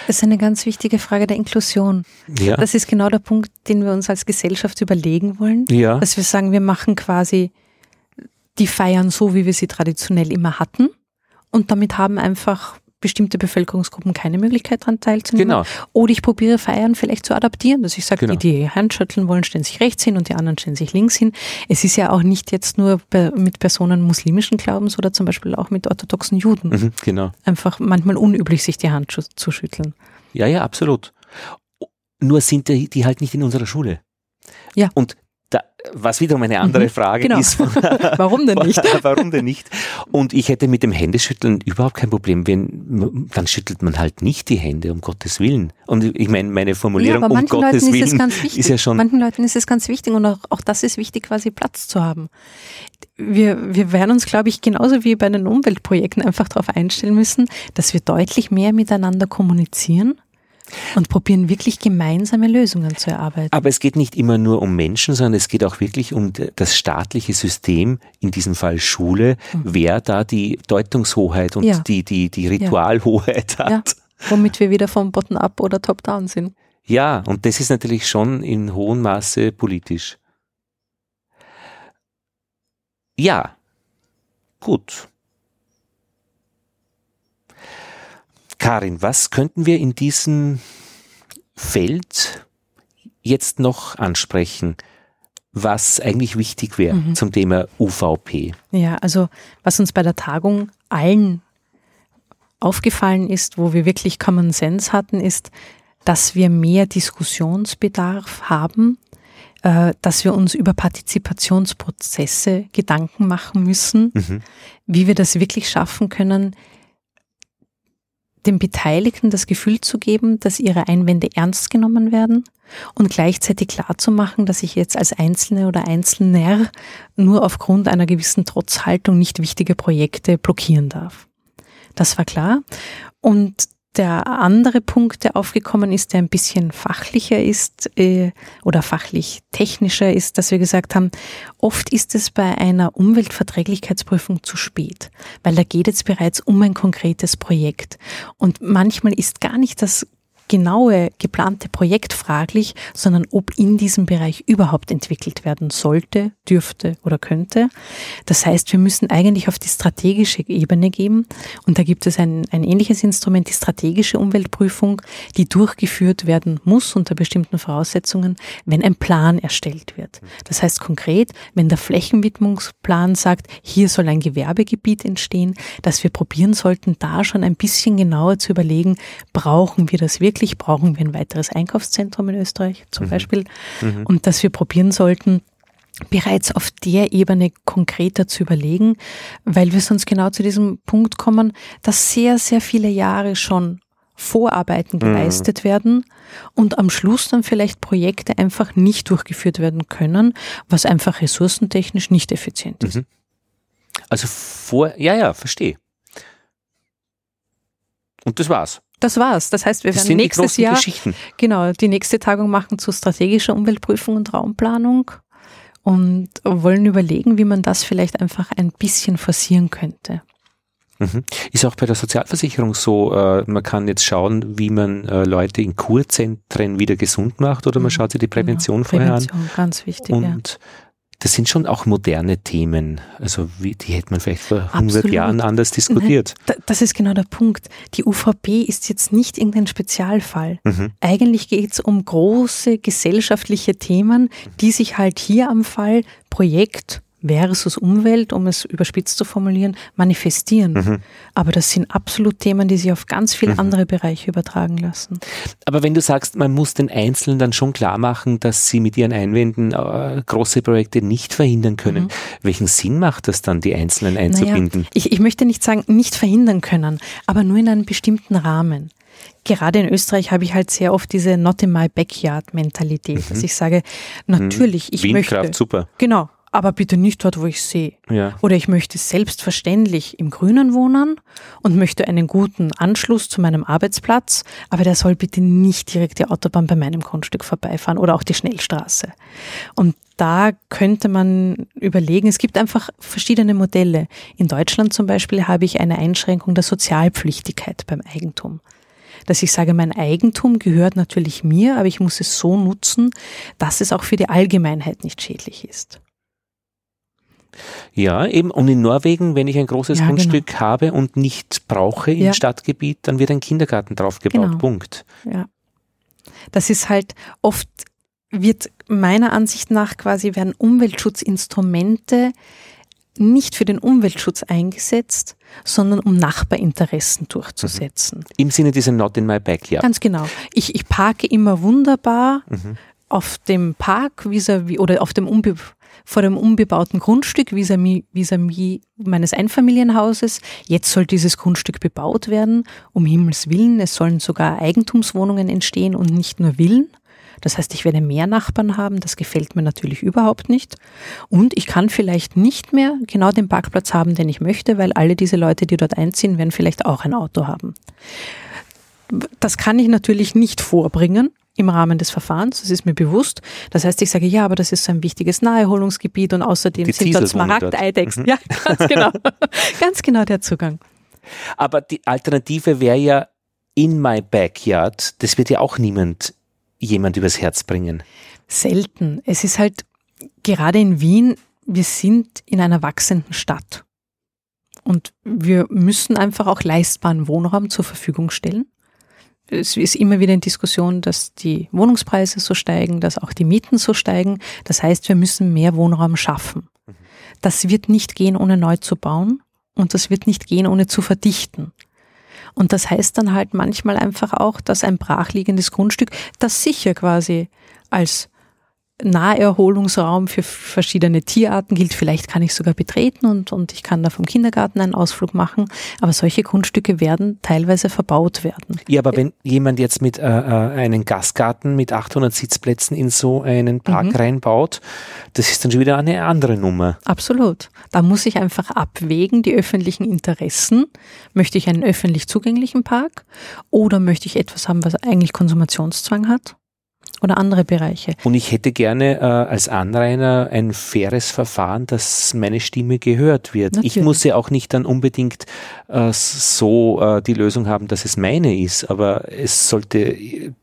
Das ist eine ganz wichtige Frage der Inklusion. Ja. Das ist genau der Punkt, den wir uns als Gesellschaft überlegen wollen. Ja. Dass wir sagen, wir machen quasi die Feiern so, wie wir sie traditionell immer hatten und damit haben einfach bestimmte Bevölkerungsgruppen keine Möglichkeit daran teilzunehmen. Genau. Oder ich probiere Feiern vielleicht zu adaptieren, dass ich sage, genau. die, die Handschütteln wollen, stellen sich rechts hin und die anderen stellen sich links hin. Es ist ja auch nicht jetzt nur mit Personen muslimischen Glaubens oder zum Beispiel auch mit orthodoxen Juden. Mhm, genau. Einfach manchmal unüblich, sich die Hand zu schütteln. Ja, ja, absolut. Nur sind die, halt nicht in unserer Schule. Ja. Und was wiederum eine andere mhm, Frage genau. ist. warum denn nicht? warum denn nicht? Und ich hätte mit dem Händeschütteln überhaupt kein Problem, wenn, dann schüttelt man halt nicht die Hände, um Gottes Willen. Und ich meine, meine Formulierung, ja, um Gottes Leuten Willen, ist, ist, ja schon. Manchen Leuten ist es ganz wichtig und auch, auch das ist wichtig, quasi Platz zu haben. Wir, wir werden uns, glaube ich, genauso wie bei den Umweltprojekten einfach darauf einstellen müssen, dass wir deutlich mehr miteinander kommunizieren und probieren wirklich gemeinsame Lösungen zu erarbeiten. Aber es geht nicht immer nur um Menschen, sondern es geht auch wirklich um das staatliche System, in diesem Fall Schule, mhm. wer da die Deutungshoheit und ja. die, die, die Ritualhoheit ja. hat. womit wir wieder vom Bottom-up oder Top-down sind. Ja, und das ist natürlich schon in hohem Maße politisch. Ja, gut. Karin, was könnten wir in diesem Feld jetzt noch ansprechen, was eigentlich wichtig wäre mhm. zum Thema UVP? Ja, also was uns bei der Tagung allen aufgefallen ist, wo wir wirklich Common Sense hatten, ist, dass wir mehr Diskussionsbedarf haben, äh, dass wir uns über Partizipationsprozesse Gedanken machen müssen, mhm. wie wir das wirklich schaffen können, den Beteiligten das Gefühl zu geben, dass ihre Einwände ernst genommen werden und gleichzeitig klar zu machen, dass ich jetzt als Einzelne oder Einzelner nur aufgrund einer gewissen Trotzhaltung nicht wichtige Projekte blockieren darf. Das war klar. Und der andere Punkt, der aufgekommen ist, der ein bisschen fachlicher ist äh, oder fachlich technischer ist, dass wir gesagt haben, oft ist es bei einer Umweltverträglichkeitsprüfung zu spät, weil da geht es bereits um ein konkretes Projekt. Und manchmal ist gar nicht das genaue geplante Projekt fraglich, sondern ob in diesem Bereich überhaupt entwickelt werden sollte, dürfte oder könnte. Das heißt, wir müssen eigentlich auf die strategische Ebene gehen und da gibt es ein, ein ähnliches Instrument, die strategische Umweltprüfung, die durchgeführt werden muss unter bestimmten Voraussetzungen, wenn ein Plan erstellt wird. Das heißt konkret, wenn der Flächenwidmungsplan sagt, hier soll ein Gewerbegebiet entstehen, dass wir probieren sollten, da schon ein bisschen genauer zu überlegen, brauchen wir das wirklich wirklich brauchen wir ein weiteres Einkaufszentrum in Österreich zum mhm. Beispiel. Mhm. Und dass wir probieren sollten, bereits auf der Ebene konkreter zu überlegen, weil wir sonst genau zu diesem Punkt kommen, dass sehr, sehr viele Jahre schon Vorarbeiten mhm. geleistet mhm. werden und am Schluss dann vielleicht Projekte einfach nicht durchgeführt werden können, was einfach ressourcentechnisch nicht effizient ist. Mhm. Also vor, ja, ja, verstehe. Und das war's. Das war's. Das heißt, wir das werden nächstes Jahr genau die nächste Tagung machen zu strategischer Umweltprüfung und Raumplanung und wollen überlegen, wie man das vielleicht einfach ein bisschen forcieren könnte. Mhm. Ist auch bei der Sozialversicherung so, äh, man kann jetzt schauen, wie man äh, Leute in Kurzentren wieder gesund macht oder man mhm. schaut sich die Prävention genau. vorher Prävention, an. Ganz wichtig. Und ja das sind schon auch moderne Themen. Also wie, die hätte man vielleicht vor Absolut. 100 Jahren anders diskutiert. Das ist genau der Punkt. Die UVP ist jetzt nicht irgendein Spezialfall. Mhm. Eigentlich geht es um große gesellschaftliche Themen, die sich halt hier am Fall Projekt, versus Umwelt, um es überspitzt zu formulieren, manifestieren. Mhm. Aber das sind absolut Themen, die sich auf ganz viele mhm. andere Bereiche übertragen lassen. Aber wenn du sagst, man muss den Einzelnen dann schon klar machen, dass sie mit ihren Einwänden äh, große Projekte nicht verhindern können, mhm. welchen Sinn macht das dann, die Einzelnen einzubinden? Naja, ich, ich möchte nicht sagen, nicht verhindern können, aber nur in einem bestimmten Rahmen gerade in Österreich habe ich halt sehr oft diese Not in my backyard Mentalität, mhm. dass ich sage, natürlich, ich Windkraft, möchte. super. Genau aber bitte nicht dort, wo ich sehe. Ja. Oder ich möchte selbstverständlich im Grünen wohnen und möchte einen guten Anschluss zu meinem Arbeitsplatz, aber der soll bitte nicht direkt die Autobahn bei meinem Grundstück vorbeifahren oder auch die Schnellstraße. Und da könnte man überlegen, es gibt einfach verschiedene Modelle. In Deutschland zum Beispiel habe ich eine Einschränkung der Sozialpflichtigkeit beim Eigentum dass ich sage, mein Eigentum gehört natürlich mir, aber ich muss es so nutzen, dass es auch für die Allgemeinheit nicht schädlich ist. Ja, eben. Und in Norwegen, wenn ich ein großes ja, Grundstück genau. habe und nicht brauche im ja. Stadtgebiet, dann wird ein Kindergarten draufgebaut. Genau. Punkt. Ja. Das ist halt oft wird meiner Ansicht nach quasi werden Umweltschutzinstrumente nicht für den Umweltschutz eingesetzt, sondern um Nachbarinteressen durchzusetzen. Mhm. Im Sinne dieser Not in my backyard. Ganz genau. Ich, ich parke immer wunderbar mhm. auf dem Park vis, -vis oder auf dem Umbe vor dem unbebauten Grundstück vis-à-vis vis -vis meines Einfamilienhauses. Jetzt soll dieses Grundstück bebaut werden, um Himmels Willen. Es sollen sogar Eigentumswohnungen entstehen und nicht nur Villen. Das heißt, ich werde mehr Nachbarn haben. Das gefällt mir natürlich überhaupt nicht. Und ich kann vielleicht nicht mehr genau den Parkplatz haben, den ich möchte, weil alle diese Leute, die dort einziehen, werden vielleicht auch ein Auto haben. Das kann ich natürlich nicht vorbringen im Rahmen des Verfahrens, das ist mir bewusst. Das heißt, ich sage, ja, aber das ist so ein wichtiges Naherholungsgebiet und außerdem die sind dort Smaragdeidechsen. Mhm. Ja, ganz genau. ganz genau der Zugang. Aber die Alternative wäre ja in my backyard, das wird ja auch niemand jemand übers Herz bringen. Selten. Es ist halt gerade in Wien, wir sind in einer wachsenden Stadt. Und wir müssen einfach auch leistbaren Wohnraum zur Verfügung stellen. Es ist immer wieder in Diskussion, dass die Wohnungspreise so steigen, dass auch die Mieten so steigen. Das heißt, wir müssen mehr Wohnraum schaffen. Das wird nicht gehen, ohne neu zu bauen. Und das wird nicht gehen, ohne zu verdichten. Und das heißt dann halt manchmal einfach auch, dass ein brachliegendes Grundstück, das sicher quasi als Naherholungsraum für verschiedene Tierarten gilt. Vielleicht kann ich sogar betreten und, und ich kann da vom Kindergarten einen Ausflug machen. Aber solche Grundstücke werden teilweise verbaut werden. Ja, aber wenn jemand jetzt mit äh, äh einen Gastgarten mit 800 Sitzplätzen in so einen Park mhm. reinbaut, das ist dann schon wieder eine andere Nummer. Absolut. Da muss ich einfach abwägen, die öffentlichen Interessen. Möchte ich einen öffentlich zugänglichen Park oder möchte ich etwas haben, was eigentlich Konsumationszwang hat? Oder andere Bereiche. Und ich hätte gerne äh, als Anrainer ein faires Verfahren, dass meine Stimme gehört wird. Natürlich. Ich muss ja auch nicht dann unbedingt äh, so äh, die Lösung haben, dass es meine ist, aber es sollte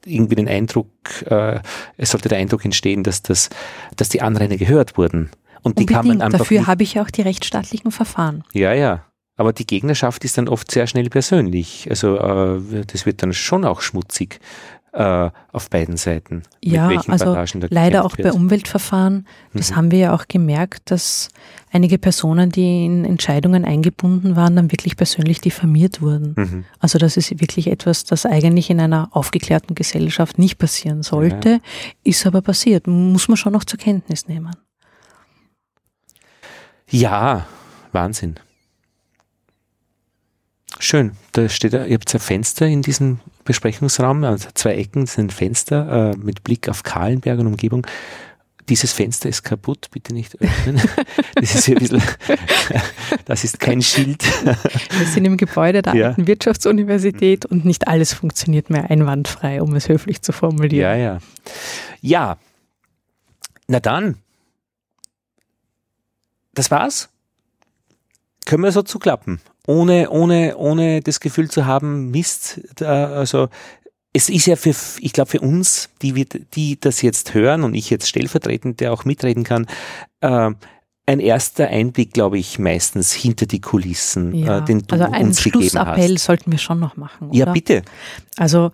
irgendwie den Eindruck, äh, es sollte der Eindruck entstehen, dass das, dass die Anrainer gehört wurden. Und die kann man einfach Dafür habe ich ja auch die rechtsstaatlichen Verfahren. Ja, ja. Aber die Gegnerschaft ist dann oft sehr schnell persönlich. Also äh, das wird dann schon auch schmutzig äh, auf beiden Seiten. Ja, also leider auch wird. bei Umweltverfahren, das mhm. haben wir ja auch gemerkt, dass einige Personen, die in Entscheidungen eingebunden waren, dann wirklich persönlich diffamiert wurden. Mhm. Also das ist wirklich etwas, das eigentlich in einer aufgeklärten Gesellschaft nicht passieren sollte, ja. ist aber passiert. Muss man schon noch zur Kenntnis nehmen. Ja, Wahnsinn. Schön. Da steht, ihr habt ein Fenster in diesem Besprechungsraum, also zwei Ecken sind Fenster äh, mit Blick auf Kahlenberg und Umgebung. Dieses Fenster ist kaputt, bitte nicht öffnen. Das ist, ein bisschen, das ist kein Schild. Wir sind im Gebäude der ja. alten Wirtschaftsuniversität und nicht alles funktioniert mehr einwandfrei, um es höflich zu formulieren. Ja, ja. Ja, na dann. Das war's. Können wir so zuklappen ohne, ohne, ohne das Gefühl zu haben, Mist, da, also es ist ja für, ich glaube für uns, die, die das jetzt hören und ich jetzt stellvertretend, der auch mitreden kann, äh, ein erster Einblick, glaube ich, meistens hinter die Kulissen, ja, äh, den du also einen uns Schlussappell sollten wir schon noch machen. Oder? Ja, bitte. Also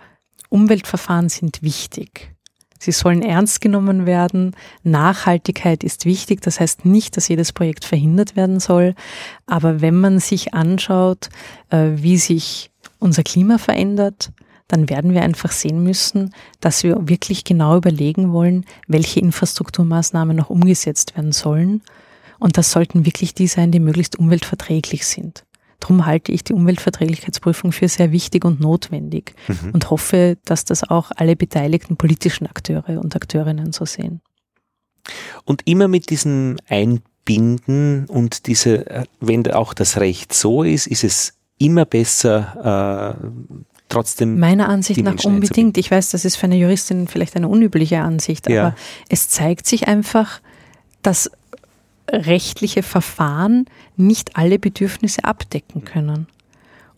Umweltverfahren sind wichtig. Sie sollen ernst genommen werden. Nachhaltigkeit ist wichtig. Das heißt nicht, dass jedes Projekt verhindert werden soll. Aber wenn man sich anschaut, äh, wie sich unser Klima verändert, dann werden wir einfach sehen müssen, dass wir wirklich genau überlegen wollen, welche Infrastrukturmaßnahmen noch umgesetzt werden sollen. Und das sollten wirklich die sein, die möglichst umweltverträglich sind. Darum halte ich die Umweltverträglichkeitsprüfung für sehr wichtig und notwendig mhm. und hoffe, dass das auch alle beteiligten politischen Akteure und Akteurinnen so sehen. Und immer mit diesem Einbinden und diese, äh, wenn auch das Recht so ist, ist es immer besser, äh, trotzdem. Meiner Ansicht nach unbedingt. Ich weiß, das ist für eine Juristin vielleicht eine unübliche Ansicht, ja. aber es zeigt sich einfach, dass rechtliche Verfahren nicht alle Bedürfnisse abdecken können.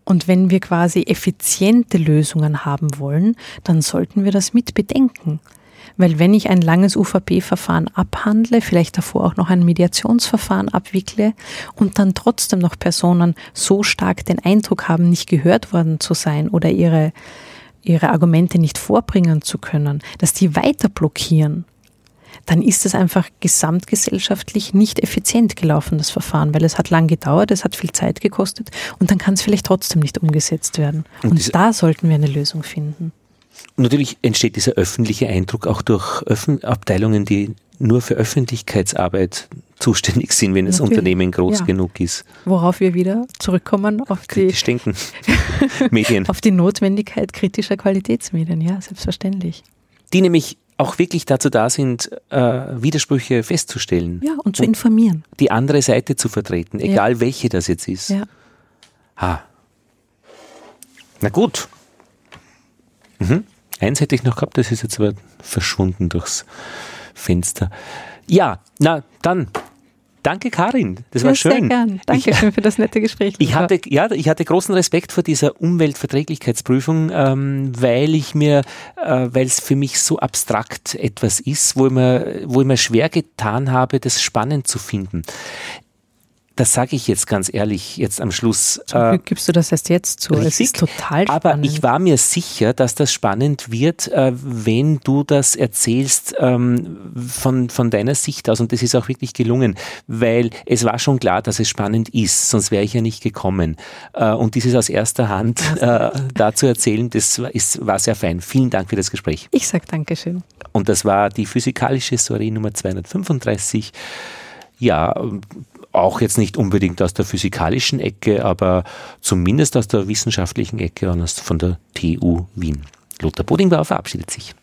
Und wenn wir quasi effiziente Lösungen haben wollen, dann sollten wir das mit bedenken. Weil wenn ich ein langes UVP-Verfahren abhandle, vielleicht davor auch noch ein Mediationsverfahren abwickle und dann trotzdem noch Personen so stark den Eindruck haben, nicht gehört worden zu sein oder ihre, ihre Argumente nicht vorbringen zu können, dass die weiter blockieren, dann ist es einfach gesamtgesellschaftlich nicht effizient gelaufen, das Verfahren, weil es hat lang gedauert, es hat viel Zeit gekostet und dann kann es vielleicht trotzdem nicht umgesetzt werden. Und, und da sollten wir eine Lösung finden. Und natürlich entsteht dieser öffentliche Eindruck auch durch Öffn Abteilungen, die nur für Öffentlichkeitsarbeit zuständig sind, wenn das Unternehmen groß ja. genug ist. Worauf wir wieder zurückkommen auf die, Stinken. Medien. auf die Notwendigkeit kritischer Qualitätsmedien, ja, selbstverständlich. Die nämlich auch wirklich dazu da sind, äh, Widersprüche festzustellen. Ja, und zu und informieren. Die andere Seite zu vertreten, egal ja. welche das jetzt ist. Ja. Ha. Na gut. Mhm. Eins hätte ich noch gehabt, das ist jetzt aber verschwunden durchs Fenster. Ja, na dann Danke, Karin. Das ja, war schön. Sehr gern. Danke schön für das nette Gespräch. Ich hatte, ja, ich hatte großen Respekt vor dieser Umweltverträglichkeitsprüfung, ähm, weil ich mir, äh, weil es für mich so abstrakt etwas ist, wo ich, mir, wo ich mir schwer getan habe, das spannend zu finden das sage ich jetzt ganz ehrlich, jetzt am Schluss. Glück gibst du das erst jetzt zu. Richtig, es ist total spannend. Aber ich war mir sicher, dass das spannend wird, äh, wenn du das erzählst ähm, von, von deiner Sicht aus. Und das ist auch wirklich gelungen, weil es war schon klar, dass es spannend ist, sonst wäre ich ja nicht gekommen. Äh, und dieses aus erster Hand äh, da zu erzählen, das ist, war sehr fein. Vielen Dank für das Gespräch. Ich sage Dankeschön. Und das war die physikalische Soiree Nummer 235. Ja, auch jetzt nicht unbedingt aus der physikalischen Ecke, aber zumindest aus der wissenschaftlichen Ecke und von der TU Wien. Lothar Bodingbauer verabschiedet sich.